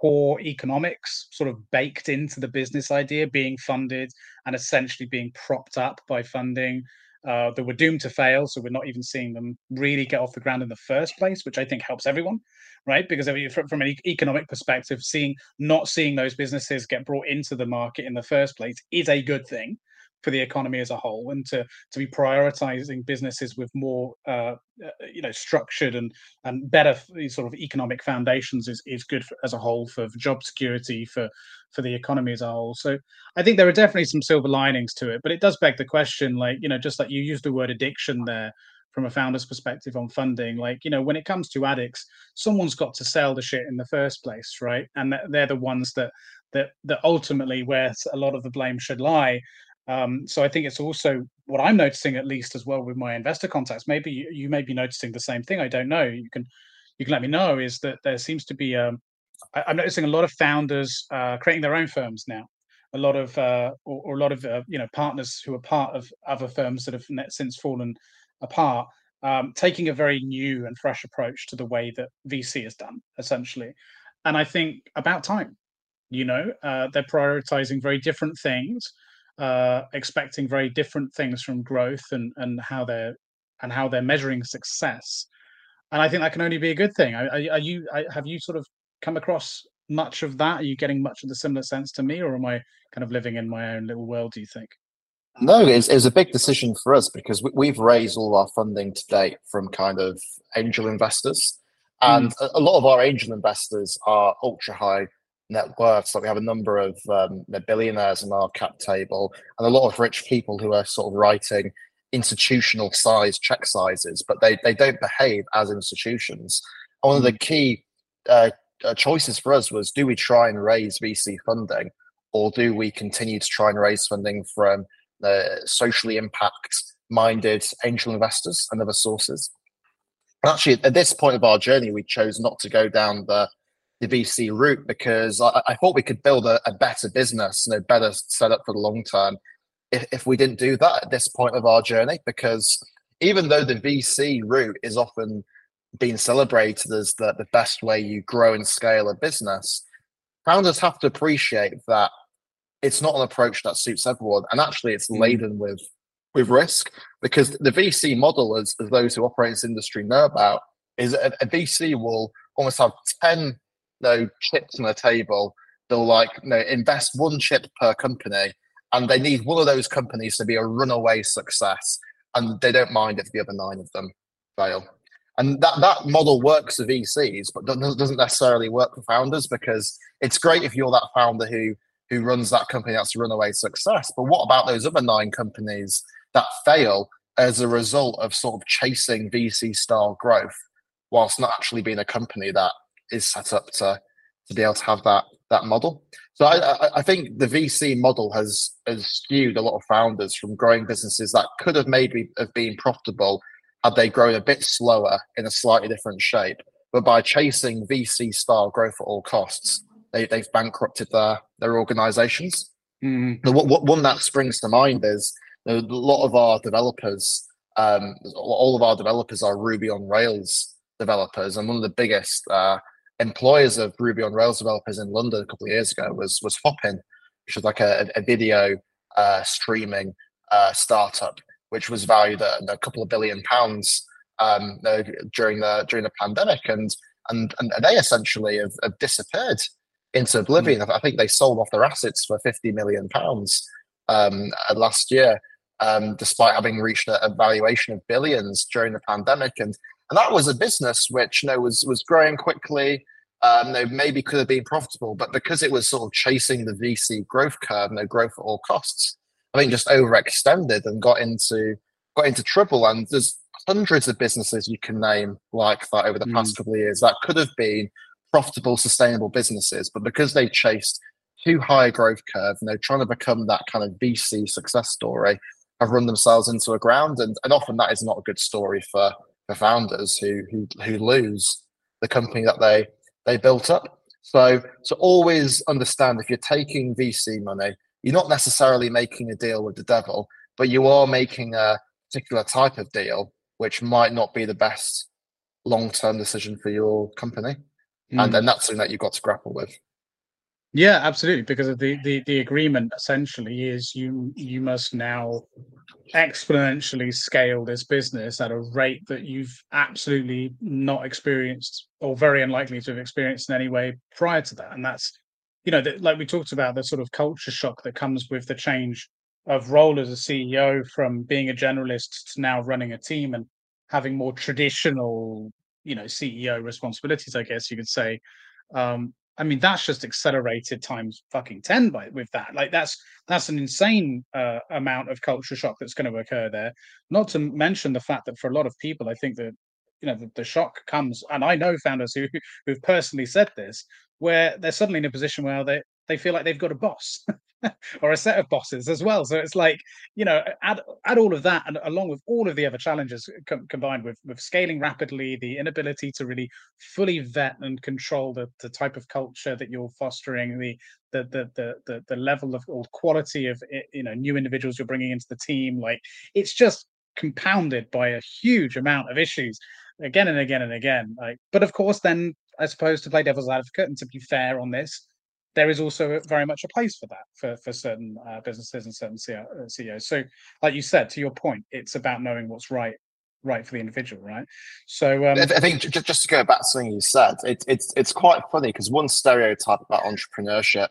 poor economics sort of baked into the business idea being funded and essentially being propped up by funding uh, that were doomed to fail. So we're not even seeing them really get off the ground in the first place, which I think helps everyone, right? Because from, from an economic perspective, seeing not seeing those businesses get brought into the market in the first place is a good thing for the economy as a whole and to to be prioritizing businesses with more uh, uh, you know structured and and better sort of economic foundations is is good for, as a whole for, for job security for for the economy as a whole. So i think there are definitely some silver linings to it but it does beg the question like you know just like you used the word addiction there from a founder's perspective on funding like you know when it comes to addicts someone's got to sell the shit in the first place right? And they're the ones that that that ultimately where a lot of the blame should lie um, so I think it's also what I'm noticing, at least as well with my investor contacts. Maybe you, you may be noticing the same thing. I don't know. You can you can let me know. Is that there seems to be um, I, am noticing a lot of founders uh, creating their own firms now. A lot of uh, or, or, a lot of uh, you know partners who are part of other firms that have since fallen apart, um, taking a very new and fresh approach to the way that VC is done, essentially. And I think about time. You know, uh, they're prioritizing very different things uh, expecting very different things from growth and and how they're and how they're measuring success. And I think that can only be a good thing. Are, are you have you sort of come across much of that? Are you getting much of the similar sense to me, or am I kind of living in my own little world? Do you think? No, it's, it's a big decision for us because we, have raised all our funding to date from kind of angel investors, and mm. a, a lot of our angel investors are ultra high net worth. So we have a number of um, billionaires in our cap table and a lot of rich people who are sort of writing institutional size check sizes, but they, they don't behave as institutions. And one of the mm. key uh, uh, choices for us was do we try and raise VC funding or do we continue to try and raise funding from uh, socially impact minded angel investors and other sources? And actually, at this point of our journey, we chose not to go down the the VC route because I, I thought we could build a, a, better business, you know, better set up for the long term if, if we didn't do that at this point of our journey. Because even though the VC route is often being celebrated as the, the best way you grow and scale a business, founders have to appreciate that it's not an approach that suits everyone. And actually it's mm. laden with with risk because the VC model, as, as those who operate in this industry know about, is a, a VC will almost have 10 no chips on the table. They'll like you know, invest one chip per company, and they need one of those companies to be a runaway success, and they don't mind if the other nine of them fail. And that, that model works for VCs, but doesn't necessarily work for founders because it's great if you're that founder who who runs that company that's a runaway success. But what about those other nine companies that fail as a result of sort of chasing VC style growth, whilst not actually being a company that is set up to to be able to have that that model? So I, I think the VC model has has skewed a lot of founders from growing businesses that could have maybe have been profitable had they grown a bit slower in a slightly different shape. But by chasing VC style growth at all costs, they, they've bankrupted their their organizations. Mm. what, what, one that springs to mind is a lot of our developers, um, all of our developers are Ruby on Rails developers, and one of the biggest uh, employers of Ruby on Rails developers in London a couple of years ago was was Hopin, which was like a, a video uh, streaming uh, startup, which was valued at a couple of billion pounds um, during the during the pandemic, and and and they essentially have, have disappeared into oblivion. Mm. I think they sold off their assets for fifty million pounds um, last year, um, despite having reached a, a, valuation of billions during the pandemic. And and that was a business which you know was was growing quickly. Um, they maybe could have been profitable, but because it was sort of chasing the VC growth curve, no growth at all costs, I think just overextended and got into got into trouble. And there's hundreds of businesses you can name like that over the past mm. couple of years that could have been profitable, sustainable businesses, but because they chased too high a growth curve and they're trying to become that kind of VC success story, have run themselves into a ground, and, and often that is not a good story for, for founders who, who who lose the company that they they built up. So so always understand if you're taking VC money, you're not necessarily making a deal with the devil, but you are making a particular type of deal which might not be the best long term decision for your company mm. and then that's something that you've got to grapple with yeah absolutely because of the, the the agreement essentially is you you must now exponentially scale this business at a rate that you've absolutely not experienced or very unlikely to have experienced in any way prior to that and that's you know like we talked about the sort of culture shock that comes with the change of role as a ceo from being a generalist to now running a team and having more traditional you know CEO responsibilities, I guess you could say. Um, I mean, that's just accelerated times fucking ten by with that. Like that's that's an insane uh, amount of culture shock that's going to occur there. Not to mention the fact that for a lot of people, I think that you know the, the shock comes, and I know founders who who've personally said this, where they're suddenly in a position where they they feel like they've got a boss or a set of bosses as well. So it's like you know, add add all of that, and along with all of the other challenges com- combined with with scaling rapidly, the inability to really fully vet and control the, the type of culture that you're fostering, the the the the the, the level of or quality of eh, you know new individuals you're bringing into the team, like it's just compounded by a huge amount of issues again and again and again. Like, but of course, then I suppose to play devil's advocate and to be fair on this, there is also very much a place for that for for certain uh, businesses and certain CEOs. So, like you said, to your point, it's about knowing what's right right for the individual, right? So, um, I think just to go back to something you said, it, it's it's quite funny because one stereotype about entrepreneurship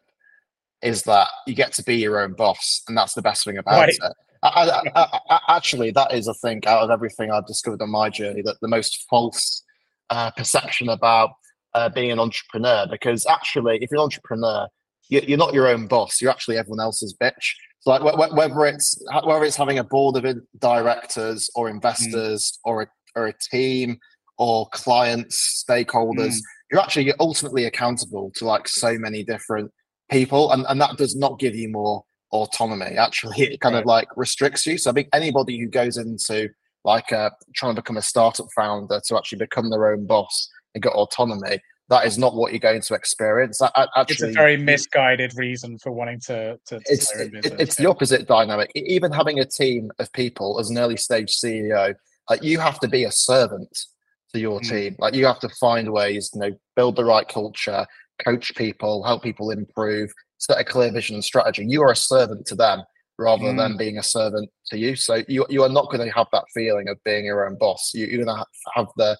is that you get to be your own boss, and that's the best thing about right. it. I, I, I, actually, that is, I think, out of everything I've discovered on my journey, that the most false uh, perception about uh, being an entrepreneur because actually, if you're an entrepreneur, you're not your own boss. You're actually everyone else's bitch. So like whether it's whether it's having a board of directors or investors mm. or a, or a team or clients, stakeholders, mm. you're actually you're ultimately accountable to like so many different people, and and that does not give you more autonomy. Actually, it kind right. of like restricts you. So I think anybody who goes into like uh, trying to become a startup founder to actually become their own boss and get autonomy. That is not what you're going to experience. Actually, it's a very misguided reason for wanting to. to, to it's it's the opposite dynamic. Even having a team of people as an early stage CEO, like you have to be a servant to your mm. team. Like you have to find ways, you know, build the right culture, coach people, help people improve, set a clear vision and strategy. You are a servant to them rather mm. than being a servant to you. So you you are not going to have that feeling of being your own boss. You, you're going to have the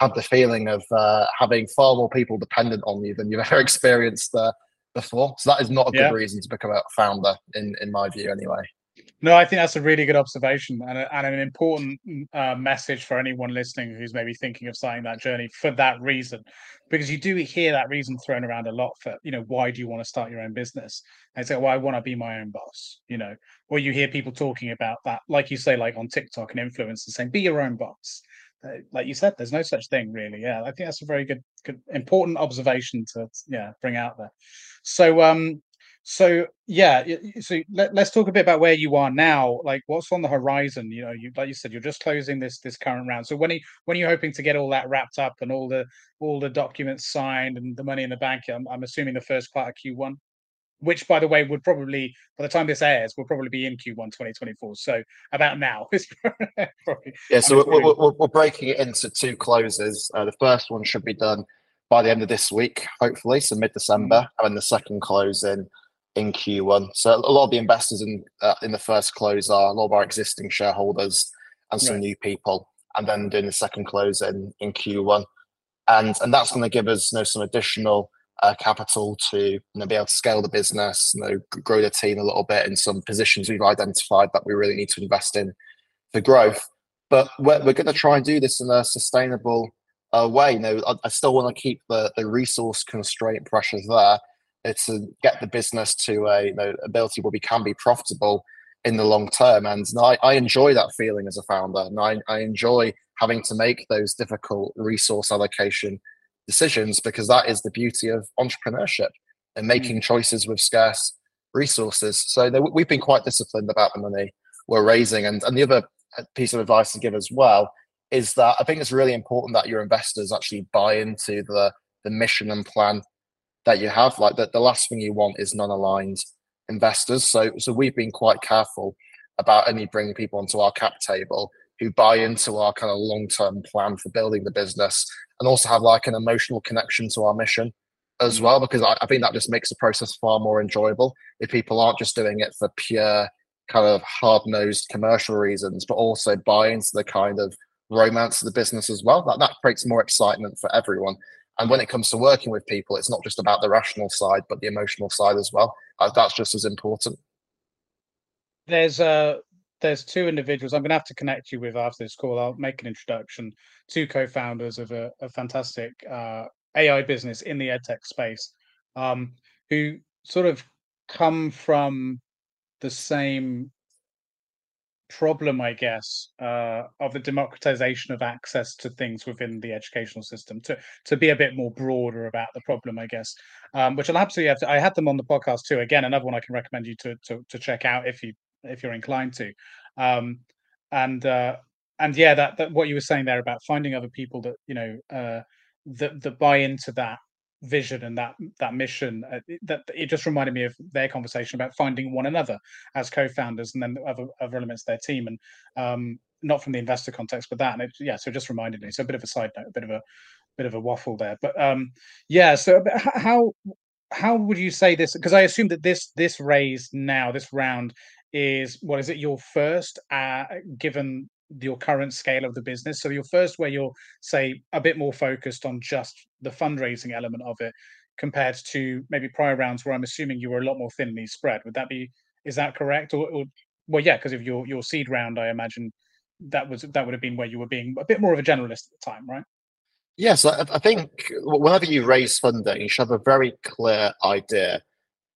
have the feeling of uh, having far more people dependent on you than you've ever experienced uh, before. So that is not a Yeah. good reason to become a founder, in in my view, anyway. No, I think that's a really good observation and, a, and an important uh, message for anyone listening who's maybe thinking of starting that journey for that reason, because you do hear that reason thrown around a lot for you know why do you want to start your own business? And say, well, I want to be my own boss, you know, or you hear people talking about that, like you say, like on TikTok and influencers saying, be your own boss. Uh, like you said, there's no such thing really. Yeah, I think that's a very good, good, important observation to yeah bring out there. So um, so yeah, so let, let's talk a bit about where you are now. Like, what's on the horizon? You know, you like you said, you're just closing this this current round. So when are you, when are you hoping to get all that wrapped up and all the all the documents signed and the money in the bank? I'm, I'm assuming the first part of Q1, which by the way would probably by the time this airs will probably be in Q1 2024. So about now probably Yeah, so we're, we're, we're- breaking it into two closes. Uh, the first one should be done by the end of this week, hopefully, so mid December, and the second close in in Q1. So a lot of the investors in uh, in the first close are a lot of our existing shareholders and some Right. new people, and then doing the second close in in Q1, and and that's going to give us you know some additional. Uh, capital to you know, be able to scale the business, you know, grow the team a little bit in some positions we've identified that we really need to invest in for growth but we're, we're going to try and do this in a sustainable uh, way. You know, I, I still want to keep the, the resource constraint pressures there. It's to get the business to a you know, ability where we can be profitable in the long term. And I, I enjoy that feeling as a founder, and I, I enjoy having to make those difficult resource allocation decisions because that is the beauty of entrepreneurship and hmm. making choices with scarce resources. So know, we've been quite disciplined about the money we're raising, and and the other uh, piece of advice to give as well is that I think it's really important that your investors actually buy into the the mission and plan that you have. Like the, the last thing you want is non-aligned investors. So so we've been quite careful about only bringing people onto our cap table who buy into our kind of long-term plan for building the business and also have like an emotional connection to our mission as well because I, I think that just makes the process far more enjoyable if people aren't just doing it for pure kind of hard-nosed commercial reasons, but also buy into the kind of romance of the business as well. That that creates more excitement for everyone. And when it comes to working with people, it's not just about the rational side, but the emotional side as well. Uh, that's just as important. there's uh there's two individuals I'm going to have to connect you with after this call. I'll make an introduction. Two co-founders of a, a fantastic uh, AI business in the edtech space, um, who sort of come from the same problem, I guess, uh, of the democratization of access to things within the educational system. To to be a bit more broader about the problem, I guess, um, which I'll absolutely have to. I had them on the podcast too. Again, another one I can recommend you to to, to check out if you if you're inclined to. Um, and uh, and yeah, that, that what you were saying there about finding other people that you know uh, that that buy into that vision and that that mission uh, that it just reminded me of their conversation about finding one another as co-founders and then other other elements of their team and um not from the investor context but that. And it, yeah so it just reminded me. So a bit of a side note a bit of a bit of a waffle there. But um yeah so how how would you say this because i assume that this this raise now this round is what is it your first uh given your current scale of the business. So your first where you're say a bit more focused on just the fundraising element of it compared to maybe prior rounds where i'm assuming you were a lot more thinly spread. Would that be is that correct? Or, or well yeah because of your your seed round i imagine that was that would have been where you were being a bit more of a generalist at the time right? Yes, I, I think whenever you raise funding, you should have a very clear idea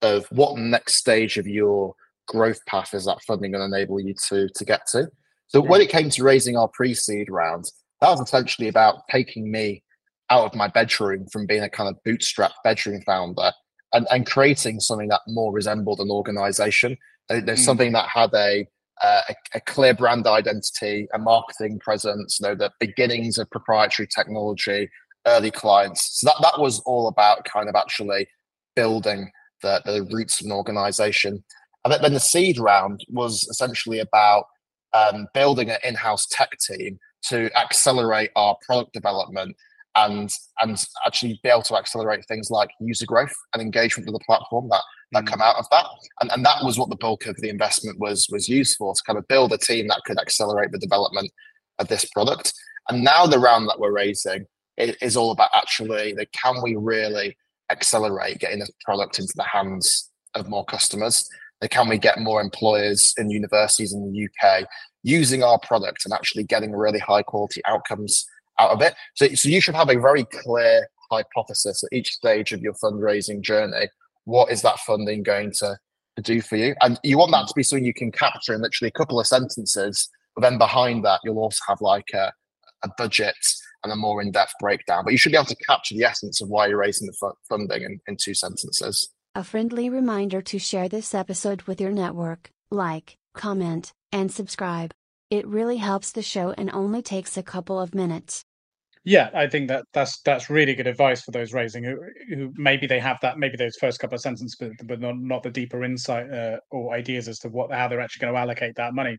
of what next stage of your growth path is that funding going to enable you to to get to. So when it came to raising our pre-seed round, that was essentially about taking me out of my bedroom from being a kind of bootstrap bedroom founder and, and creating something that more resembled an organization. There's Mm. something that had a, uh, a a clear brand identity, a marketing presence, you know, the beginnings of proprietary technology, early clients. So that, that was all about kind of actually building the, the roots of an organization. And then- then the seed round was essentially about um, building an in-house tech team to accelerate our product development and and actually be able to accelerate things like user growth and engagement with the platform that that Mm. come out of that. And, and that was what the bulk of the investment was was used for to kind of build a team that could accelerate the development of this product. And now the round that we're raising i- is all about actually the can we really accelerate getting this product into the hands of more customers? Can we get more employers and universities in the UK using our product and actually getting really high quality outcomes out of it? So, so you should have a very clear hypothesis at each stage of your fundraising journey. What is that funding going to, to do for you? And you want that to be something you can capture in literally a couple of sentences. But then behind that, you'll also have like a, a budget and a more in-depth breakdown. But you should be able to capture the essence of why you're raising the funding in, in two sentences. A friendly reminder to share this episode with your network, like, comment, and subscribe. It really helps the show and only takes a couple of minutes. Yeah, I think that that's that's really good advice for those raising who, who maybe they have that maybe those first couple of sentences, but, but not, not the deeper insight uh, or ideas as to what how they're actually going to allocate that money.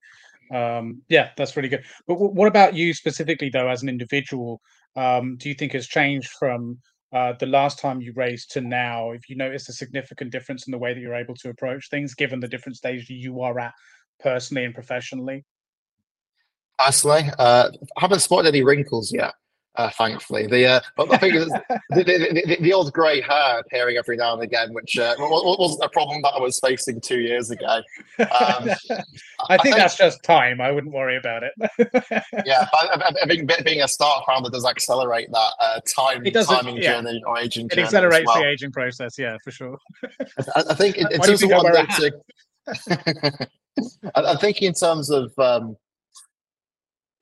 Um, yeah, that's really good. But w- what about you specifically, though, as an individual? Um, do you think has changed from uh, the last time you raised to now? If you noticed a significant difference in the way that you're able to approach things, given the different stages you are at personally and professionally? Personally, uh, I haven't spotted any wrinkles yet uh, thankfully. The uh, I think the, the, the, the, old grey hair appearing every now and again, which uh, wasn't a problem that I was facing two years ago. Um, I, think I, think that's just time. I wouldn't worry about it. yeah, I, I, think being a start founder does accelerate that uh, time timing yeah. journey or aging. It accelerates well. the aging process. Yeah, for sure. I, think in, in terms of what to, I think in terms of. Um,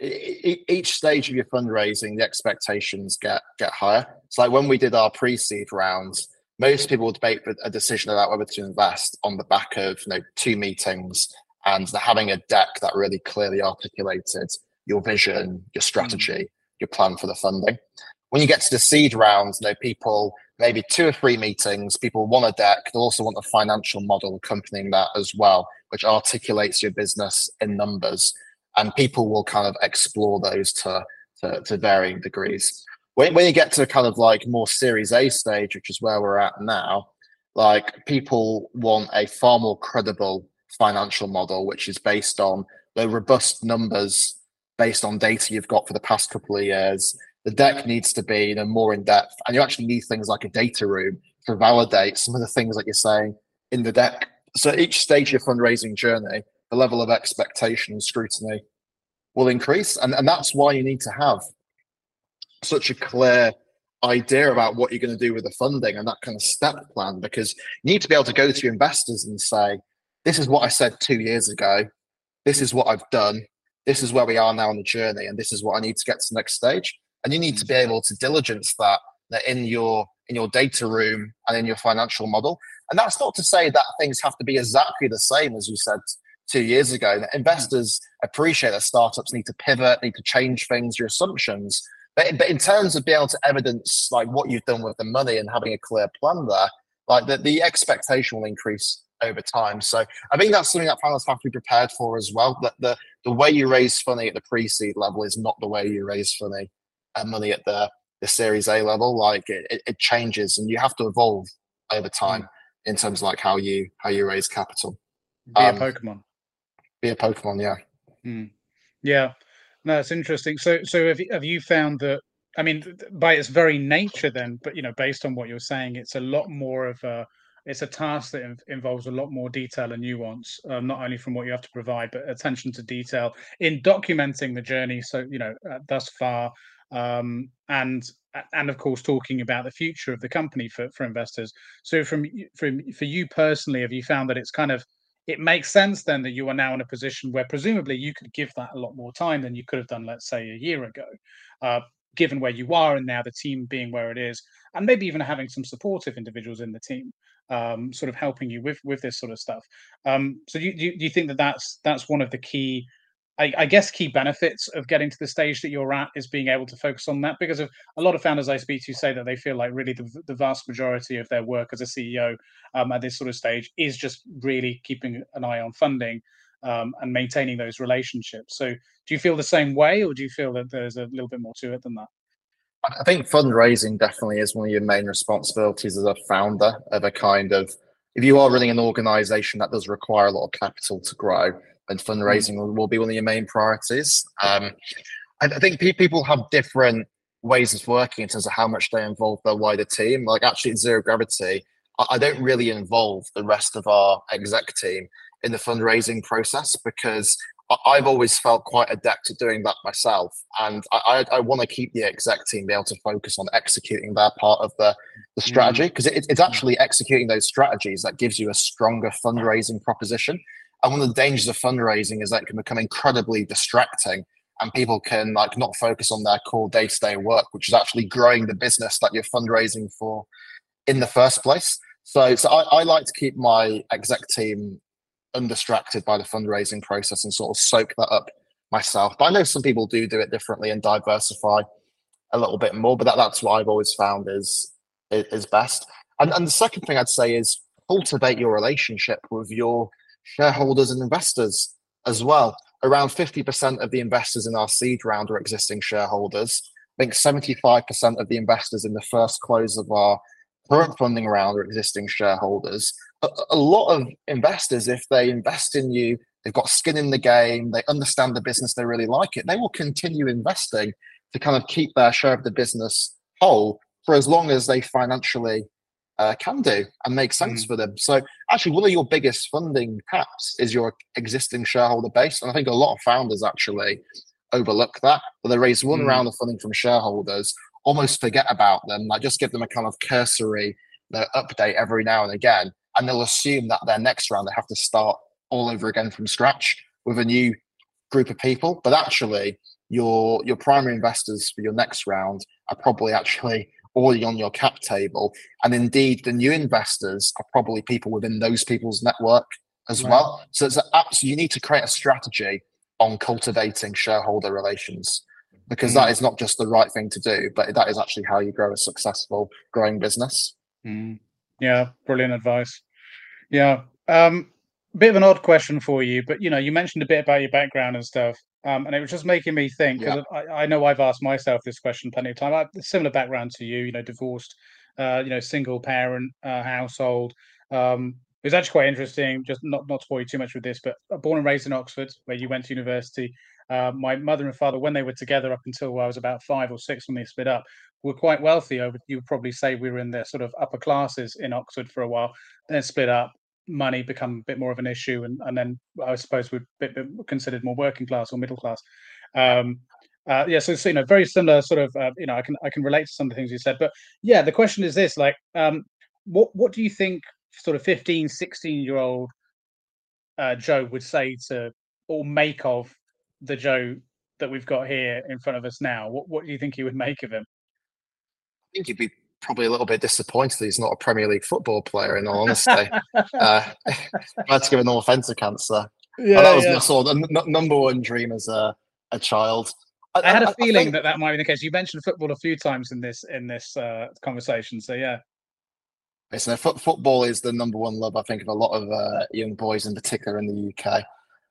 each stage of your fundraising, the expectations get get higher. It's like when we did our pre-seed rounds, most people would make a decision about whether to invest on the back of you know two meetings and having a deck that really clearly articulated your vision, your strategy, mm. your plan for the funding. When you get to the seed rounds, you know people maybe two or three meetings, people want a deck. They also want a financial model accompanying that as well, which articulates your business in numbers and people will kind of explore those to to, to varying degrees. When, when you get to kind of like more Series A stage, which is where we're at now, like people want a far more credible financial model, which is based on the robust numbers based on data you've got for the past couple of years. The deck needs to be you know, more in depth, and you actually need things like a data room to validate some of the things that you're saying in the deck. So each stage of your fundraising journey, the level of expectation and scrutiny will increase. And, and that's why you need to have such a clear idea about what you're going to do with the funding and that kind of step plan because you need to be able to go to your investors and say, this is what I said two years ago. This is what I've done. This is where we are now on the journey. And this is what I need to get to the next stage. And you need to be able to diligence that, that in your in your data room and in your financial model. And that's not to say that things have to be exactly the same as you said two years ago. Investors appreciate that startups need to pivot, need to change things, your assumptions. But, but in terms of being able to evidence like what you've done with the money and having a clear plan there, like the, the expectation will increase over time. So I think that's something that founders have to be prepared for as well. That the the way you raise money at the pre-seed level is not the way you raise money uh, money at the the Series A level. Like it, it, changes, and you have to evolve over time mm. in terms of like how you how you raise capital. Be um, a Pokemon be a Pokemon. Yeah. Mm. Yeah. No, it's interesting. So, so have you, have you found that? I mean, by its very nature, then, but you know, based on what you're saying, it's a lot more of a it's a task that involves a lot more detail and nuance, um, not only from what you have to provide, but attention to detail in documenting the journey. So you know, uh, thus far, um, and and of course, talking about the future of the company for for investors. So from from for you personally, have you found that it's kind of it makes sense then that you are now in a position where presumably you could give that a lot more time than you could have done, let's say, a year ago, uh, given where you are and now the team being where it is, and maybe even having some supportive individuals in the team, um, sort of helping you with with this sort of stuff. Um, so do you, do you think that that's that's one of the key I, I, guess key benefits of getting to the stage that you're at is being able to focus on that because of a lot of founders I speak to say that they feel like really the, the vast majority of their work as a CEO um, at this sort of stage is just really keeping an eye on funding um, and maintaining those relationships. So do you feel the same way or do you feel that there's a little bit more to it than that? I think fundraising definitely is one of your main responsibilities as a founder of a kind of if you are running an organization that does require a lot of capital to grow and mm. fundraising will, will be one of your main priorities. Um, I, I think people have different ways of working in terms of how much they involve their wider team. Like actually, zero gravity, I, I don't really involve the rest of our exec team in the fundraising process because I've always felt quite adept at doing that myself, and I, I, I want to keep the exec team be able to focus on executing their part of the, the strategy because mm. it, it's actually executing those strategies that gives you a stronger fundraising proposition. And one of the dangers of fundraising is that it can become incredibly distracting, and people can like not focus on their core day to day work, which is actually growing the business that you're fundraising for in the first place. So, so I, I like to keep my exec team undistracted by the fundraising process and sort of soak that up myself. But I know some people do do it differently and diversify a little bit more. But that, that's what I've always found is is best. And and the second thing I'd say is cultivate your relationship with your shareholders and investors as well. Around 50% of the investors in our seed round are existing shareholders. I think 75% of the investors in the first close of our current funding round are existing shareholders a, lot of investors, if they invest in you, they've got skin in the game, they understand the business, they really like it, they will continue investing to kind of keep their share of the business whole for as long as they financially uh, can do and make sense mm. for them. So, actually, one of your biggest funding taps is your existing shareholder base. And I think a lot of founders actually overlook that. When they raise one mm. round of funding from shareholders, almost forget about them, like just give them a kind of cursory uh, update every now and again and they'll assume that their next round they have to start all over again from scratch with a new group of people. But actually, your your primary investors for your next round are probably actually already on your cap table, and indeed the new investors are probably people within those people's network as right. well. So it's absolutely you need to create a strategy on cultivating shareholder relations because mm. that is not just the right thing to do, but that is actually how you grow a successful growing business. Mm. Yeah, brilliant advice. Yeah. Um, bit of an odd question for you, but you know, you mentioned a bit about your background and stuff. Um, and it was just making me think because yeah. I, I, know I've asked myself this question plenty of time. I have a similar background to you, you know, divorced, uh, you know, single parent uh, household. Um, it was actually quite interesting. Just not not to bore you too much with this, but born and raised in Oxford, where you went to university. Uh, my mother and father, when they were together up until I was about five or six when they split up, were quite wealthy. Over you would probably say we were in the sort of upper classes in Oxford for a while, then split up. Money become a bit more of an issue, and and then I suppose we're bit, bit considered more working class or middle class. Um, uh, yeah, so, you know, very similar sort of, uh, you know, I can I can relate to some of the things you said, but yeah, the question is this: like, um, what what do you think sort of 15, 16 year old uh, Joe would say to or make of the Joe that we've got here in front of us now? What what do you think he would make of him? I think he'd be probably a little bit disappointed he's not a Premier League football player. In all honesty, uh, I had to give an offensive cancer. Yeah, that was yeah. sort of n- number one dream as a, a child. I, I had a I, feeling I think, that that might be the case. You mentioned football a few times in this in this uh, conversation, so yeah. Listen, foot, football is the number one love I think of a lot of uh, young boys, in particular in the UK.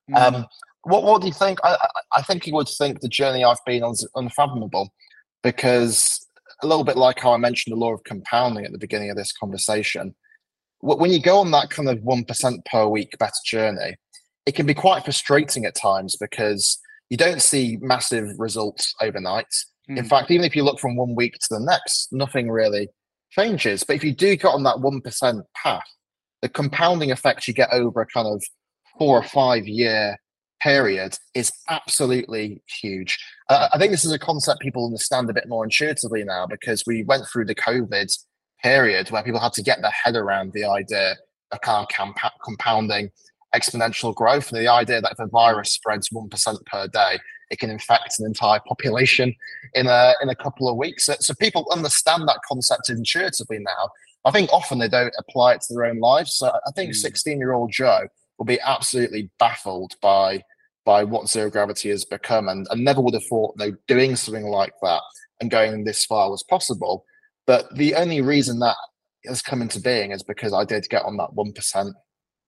Mm. Um, what what do you think? I, I think you would think the journey I've been on is unfathomable because a little bit like how I mentioned the law of compounding at the beginning of this conversation. When you go on that kind of 1% per week better journey, it can be quite frustrating at times because you don't see massive results overnight. Mm. In fact, even if you look from one week to the next, nothing really changes. But if you do get on that 1% path, the compounding effect you get over a kind of four or five year period is absolutely huge. Uh, I think this is a concept people understand a bit more intuitively now because we went through the COVID period where people had to get their head around the idea of kind of comp- compounding exponential growth and the idea that if a virus spreads 1% per day, it can infect an entire population in a, in a couple of weeks. So, so people understand that concept intuitively now. I think often they don't apply it to their own lives. So I think 16 year old Joe will be absolutely baffled by by what zero gravity has become and, and never would have thought you know, doing something like that and going this far was possible. But the only reason that has come into being is because I did get on that 1%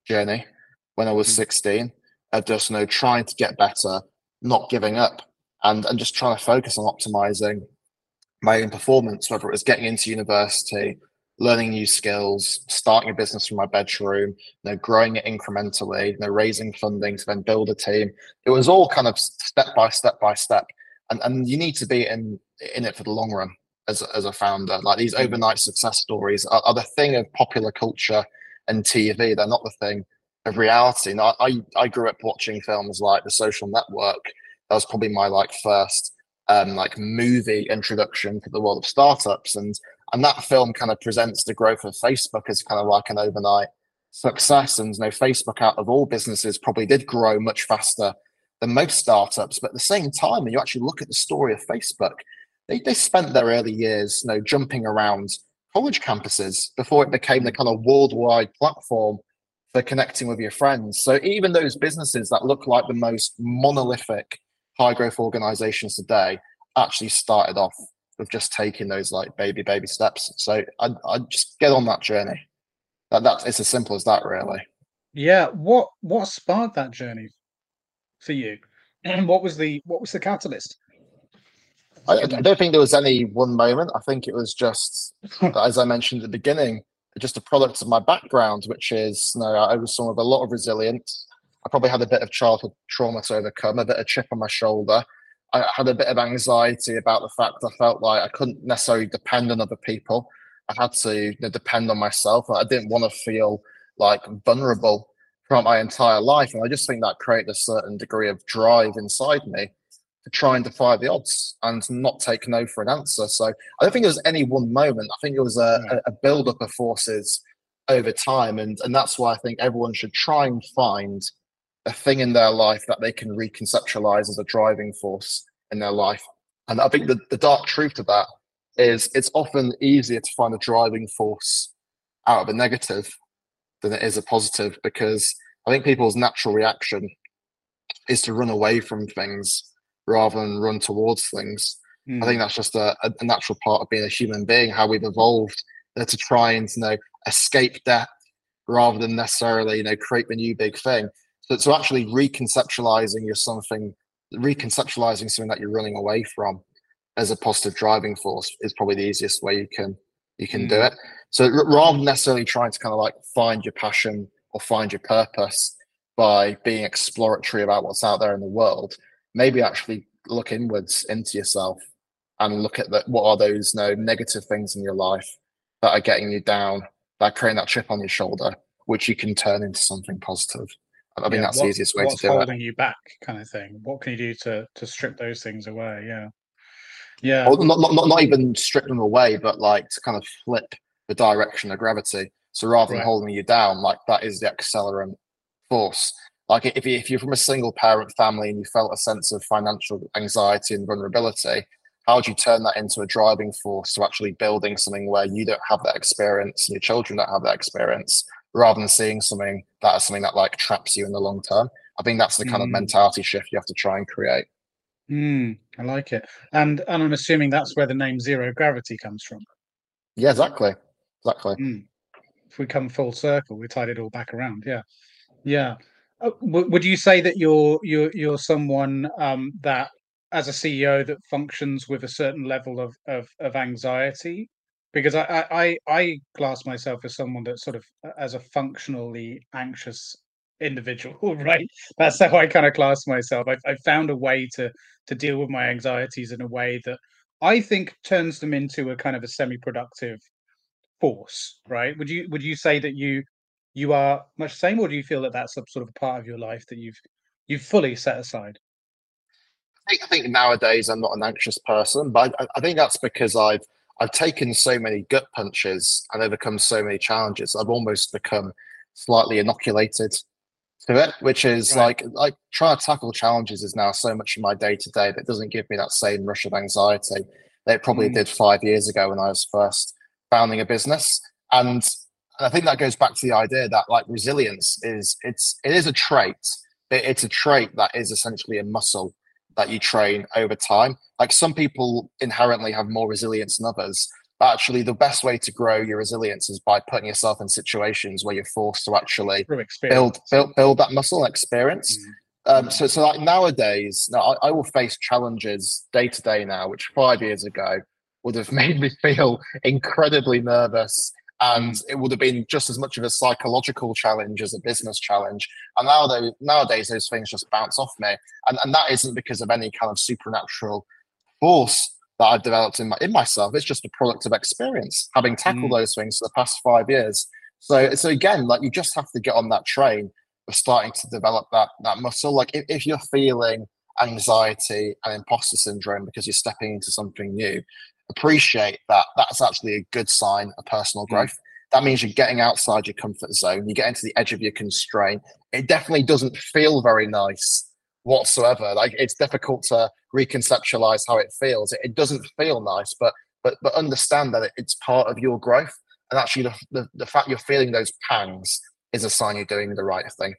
journey when I was mm. 16 of just you know trying to get better, not giving up, and and just trying to focus on optimizing my own performance, whether it was getting into university, learning new skills, starting a business from my bedroom, you know, growing it incrementally, you know, raising funding to then build a team. It was all kind of step by step by step. and and you need to be in in it for the long run as a, as a founder. Like these Mm. overnight success stories are, are the thing of popular culture and TV. They're not the thing of reality. And I, I I grew up watching films like The Social Network. That was probably my like first um like movie introduction to the world of startups and and that film kind of presents the growth of Facebook as kind of like an overnight success. And you know, Facebook out of all businesses probably did grow much faster than most startups. But at the same time, when you actually look at the story of Facebook, they, they spent their early years, you know, jumping around college campuses before it became the kind of worldwide platform for connecting with your friends. So even those businesses that look like the most monolithic high growth organizations today actually started off with just taking those like baby baby steps. So I I just get on that journey. That that's it's as simple as that really. Yeah. What what sparked that journey for you? And what was the what was the catalyst? I, I don't think there was any one moment. I think it was just, as I mentioned at the beginning, just a product of my background, which is, you know, I was someone with a lot of resilience. I probably had a bit of childhood trauma to overcome, a bit of chip on my shoulder. I had a bit of anxiety about the fact I felt like I couldn't necessarily depend on other people. I had to you know, depend on myself. I didn't want to feel like vulnerable throughout my entire life. And I just think that created a certain degree of drive inside me to try and defy the odds and not take no for an answer. So I don't think there was any one moment. I think it was a, Yeah. a, a build up of forces over time. And, and that's why I think everyone should try and find a thing in their life that they can reconceptualize as a driving force in their life. And I think the, the dark truth to that is it's often easier to find a driving force out of a negative than it is a positive because I think people's natural reaction is to run away from things rather than run towards things. Hmm. I think that's just a, a a natural part of being a human being, how we've evolved uh, to try and you know escape death rather than necessarily you know create the new big thing. So, so actually reconceptualizing your something, reconceptualizing something that you're running away from as a positive driving force is probably the easiest way you can you can do Mm. it. So r- rather than necessarily trying to kind of like find your passion or find your purpose by being exploratory about what's out there in the world, maybe actually look inwards into yourself and look at that. What are those no negative things in your life that are getting you down, that are creating that chip on your shoulder, which you can turn into something positive. I think Yeah, that's what- the easiest way to what's do it. holding you back, kind of thing. What can you do to to strip those things away? Yeah, yeah, Or not, not, not even strip them away, but like to kind of flip the direction of gravity. So rather than Right. holding you down, like that is the accelerant force. Like if, you, if you're from a single parent family and you felt a sense of financial anxiety and vulnerability, how do you turn that into a driving force to actually building something where you don't have that experience and your children don't have that experience, rather than seeing something that is something that like traps you in the long term? I think that's the kind of Mm. mentality shift you have to try and create. Mm, I like it. And and I'm assuming that's where the name zero gravity comes from. Yeah, exactly. Exactly. Mm. If we come full circle, we tied it all back around. Yeah, yeah. Uh, w- would you say that you're you're you're someone um, that, as a CEO, that functions with a certain level of of, of anxiety? Because I, I I I class myself as someone that sort of uh, as a functionally anxious individual, right? That's how I kind of class myself. I've, I've found a way to to deal with my anxieties in a way that I think turns them into a kind of a semi-productive force, right? Would you would you say that you you are much the same, or do you feel that that's a sort of a part of your life that you've you've fully set aside? I think, I think nowadays I'm not an anxious person, but I, I think that's because I've I've taken so many gut punches and overcome so many challenges. I've almost become slightly inoculated to it, which is Right. like like trying to tackle challenges is now so much of my day to day that doesn't give me that same rush of anxiety that it probably Mm. did five years ago when I was first founding a business. And I think that goes back to the idea that like resilience is it's it is a trait. It- it's a trait that is essentially a muscle that you train over time. Like some people inherently have more resilience than others. But actually, the best way to grow your resilience is by putting yourself in situations where you're forced to actually build build, build that muscle and experience. Mm. Um, so, so like nowadays, now I, I will face challenges day to day now, which five years ago would have made me feel incredibly nervous and it would have been just as much of a psychological challenge as a business challenge. And nowadays, nowadays those things just bounce off me, and and that isn't because of any kind of supernatural force that I've developed in my in myself. It's just a product of experience, having tackled mm. those things for the past five years. So so again, like you just have to get on that train of starting to develop that that muscle. Like if, if you're feeling anxiety and imposter syndrome because you're stepping into something new, appreciate that that's actually a good sign of personal hmm. growth. Mm. That means you're getting outside your comfort zone, you get into the edge of your constraint. It definitely doesn't feel very nice whatsoever. Like it's difficult to reconceptualize how it feels. It, it doesn't feel nice, but but but understand that it's part of your growth. And actually, the, the, the fact you're feeling those pangs is a sign you're doing the right thing.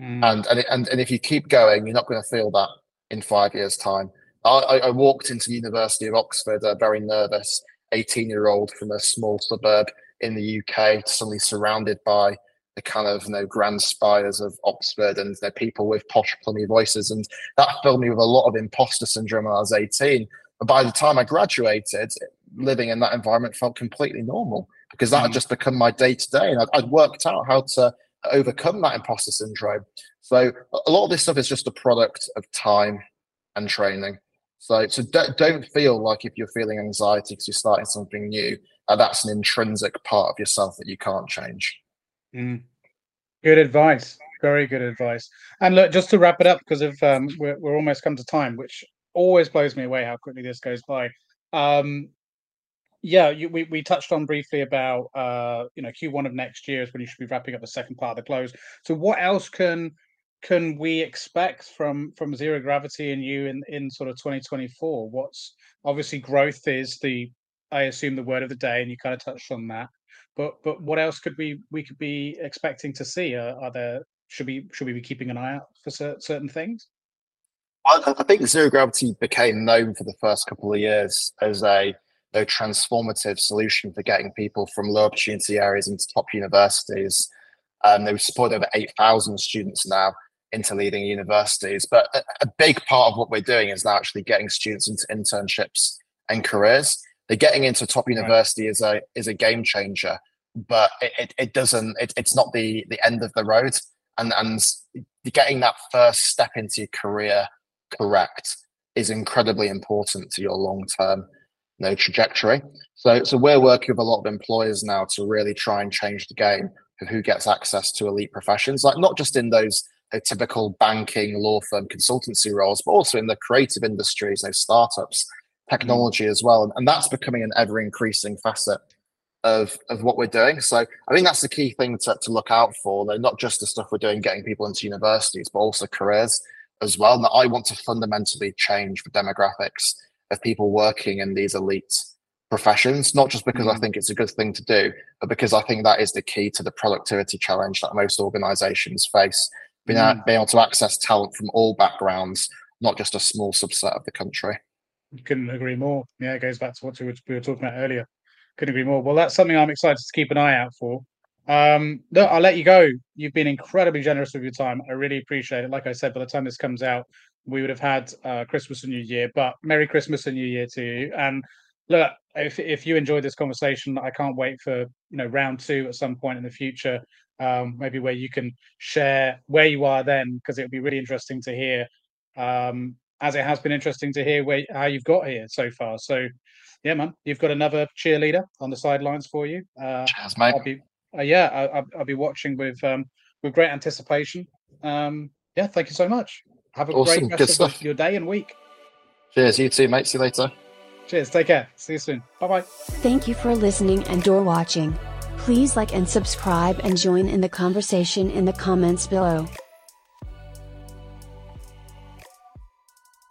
Mm. And and, it, and and if you keep going, you're not going to feel that in five years' time. I, I walked into the University of Oxford, a very nervous 18 year old from a small suburb in the UK, suddenly surrounded by the kind of you know grand spires of Oxford and you know, people with posh, plummy voices, and that filled me with a lot of imposter syndrome when I was 18. But by the time I graduated, living in that environment felt completely normal because that mm. had just become my day to day, and I'd, I'd worked out how to overcome that imposter syndrome. So a lot of this stuff is just a product of time and training. So, so don't, don't feel like if you're feeling anxiety because you're starting something new, uh, that's an intrinsic part of yourself that you can't change. Mm. Good advice. Very good advice. And look, just to wrap it up, because um, we're, we're almost come to time, which always blows me away how quickly this goes by. Um, yeah, you, we we touched on briefly about uh, you know Q1 of next year is when you should be wrapping up the second part of the close. So what else can can we expect from from zero gravity and you in in sort of 2024 what's obviously growth is the i assume the word of the day and you kind of touched on that. But but what else could we we could be expecting to see? Uh, are there should we should we be keeping an eye out for certain things? I, I think zero gravity became known for the first couple of years as a a transformative solution for getting people from low opportunity areas into top universities. Um, they support over 8,000 students now into leading universities. But a, a, big part of what we're doing is now actually getting students into internships and careers. They're getting into top university right. is a is a game changer, but it, it, it doesn't it, it's not the the end of the road. And and getting that first step into your career correct is incredibly important to your long term you know, trajectory. So so we're working with a lot of employers now to really try and change the game of who gets access to elite professions, like not just in those typical banking, law firm, consultancy roles, but also in the creative industries, those startups, technology as well. And, and that's becoming an ever increasing facet of, of what we're doing. So I think that's the key thing to, to look out for. They're not just the stuff we're doing getting people into universities, but also careers as well. And I want to fundamentally change the demographics of people working in these elite professions, not just because mm-hmm. I think it's a good thing to do, but because I think that is the key to the productivity challenge that most organizations face being, mm. being able to access talent from all backgrounds, not just a small subset of the country. Couldn't agree more. Yeah, it goes back to what we were, we were talking about earlier. Couldn't agree more. Well, that's something I'm excited to keep an eye out for. Um, look, I'll let you go. You've been incredibly generous with your time. I really appreciate it. Like I said, by the time this comes out, we would have had uh, Christmas and New Year. But Merry Christmas and New Year to you. And look, if if you enjoyed this conversation, I can't wait for you know round two at some point in the future um, maybe where you can share where you are then, because it would be really interesting to hear, um, as it has been interesting to hear where how you've got here so far. So, yeah, man, you've got another cheerleader on the sidelines for you. Uh, Cheers, mate. I'll be, uh, yeah, I, will I'll be watching with um, with great anticipation. Um, yeah, thank you so much. Have a awesome. great rest Good of stuff. your day and week. Cheers, you too, mate. See you later. Cheers. Take care. See you soon. Bye bye. Thank you for listening and or watching. Please like and subscribe and join in the conversation in the comments below.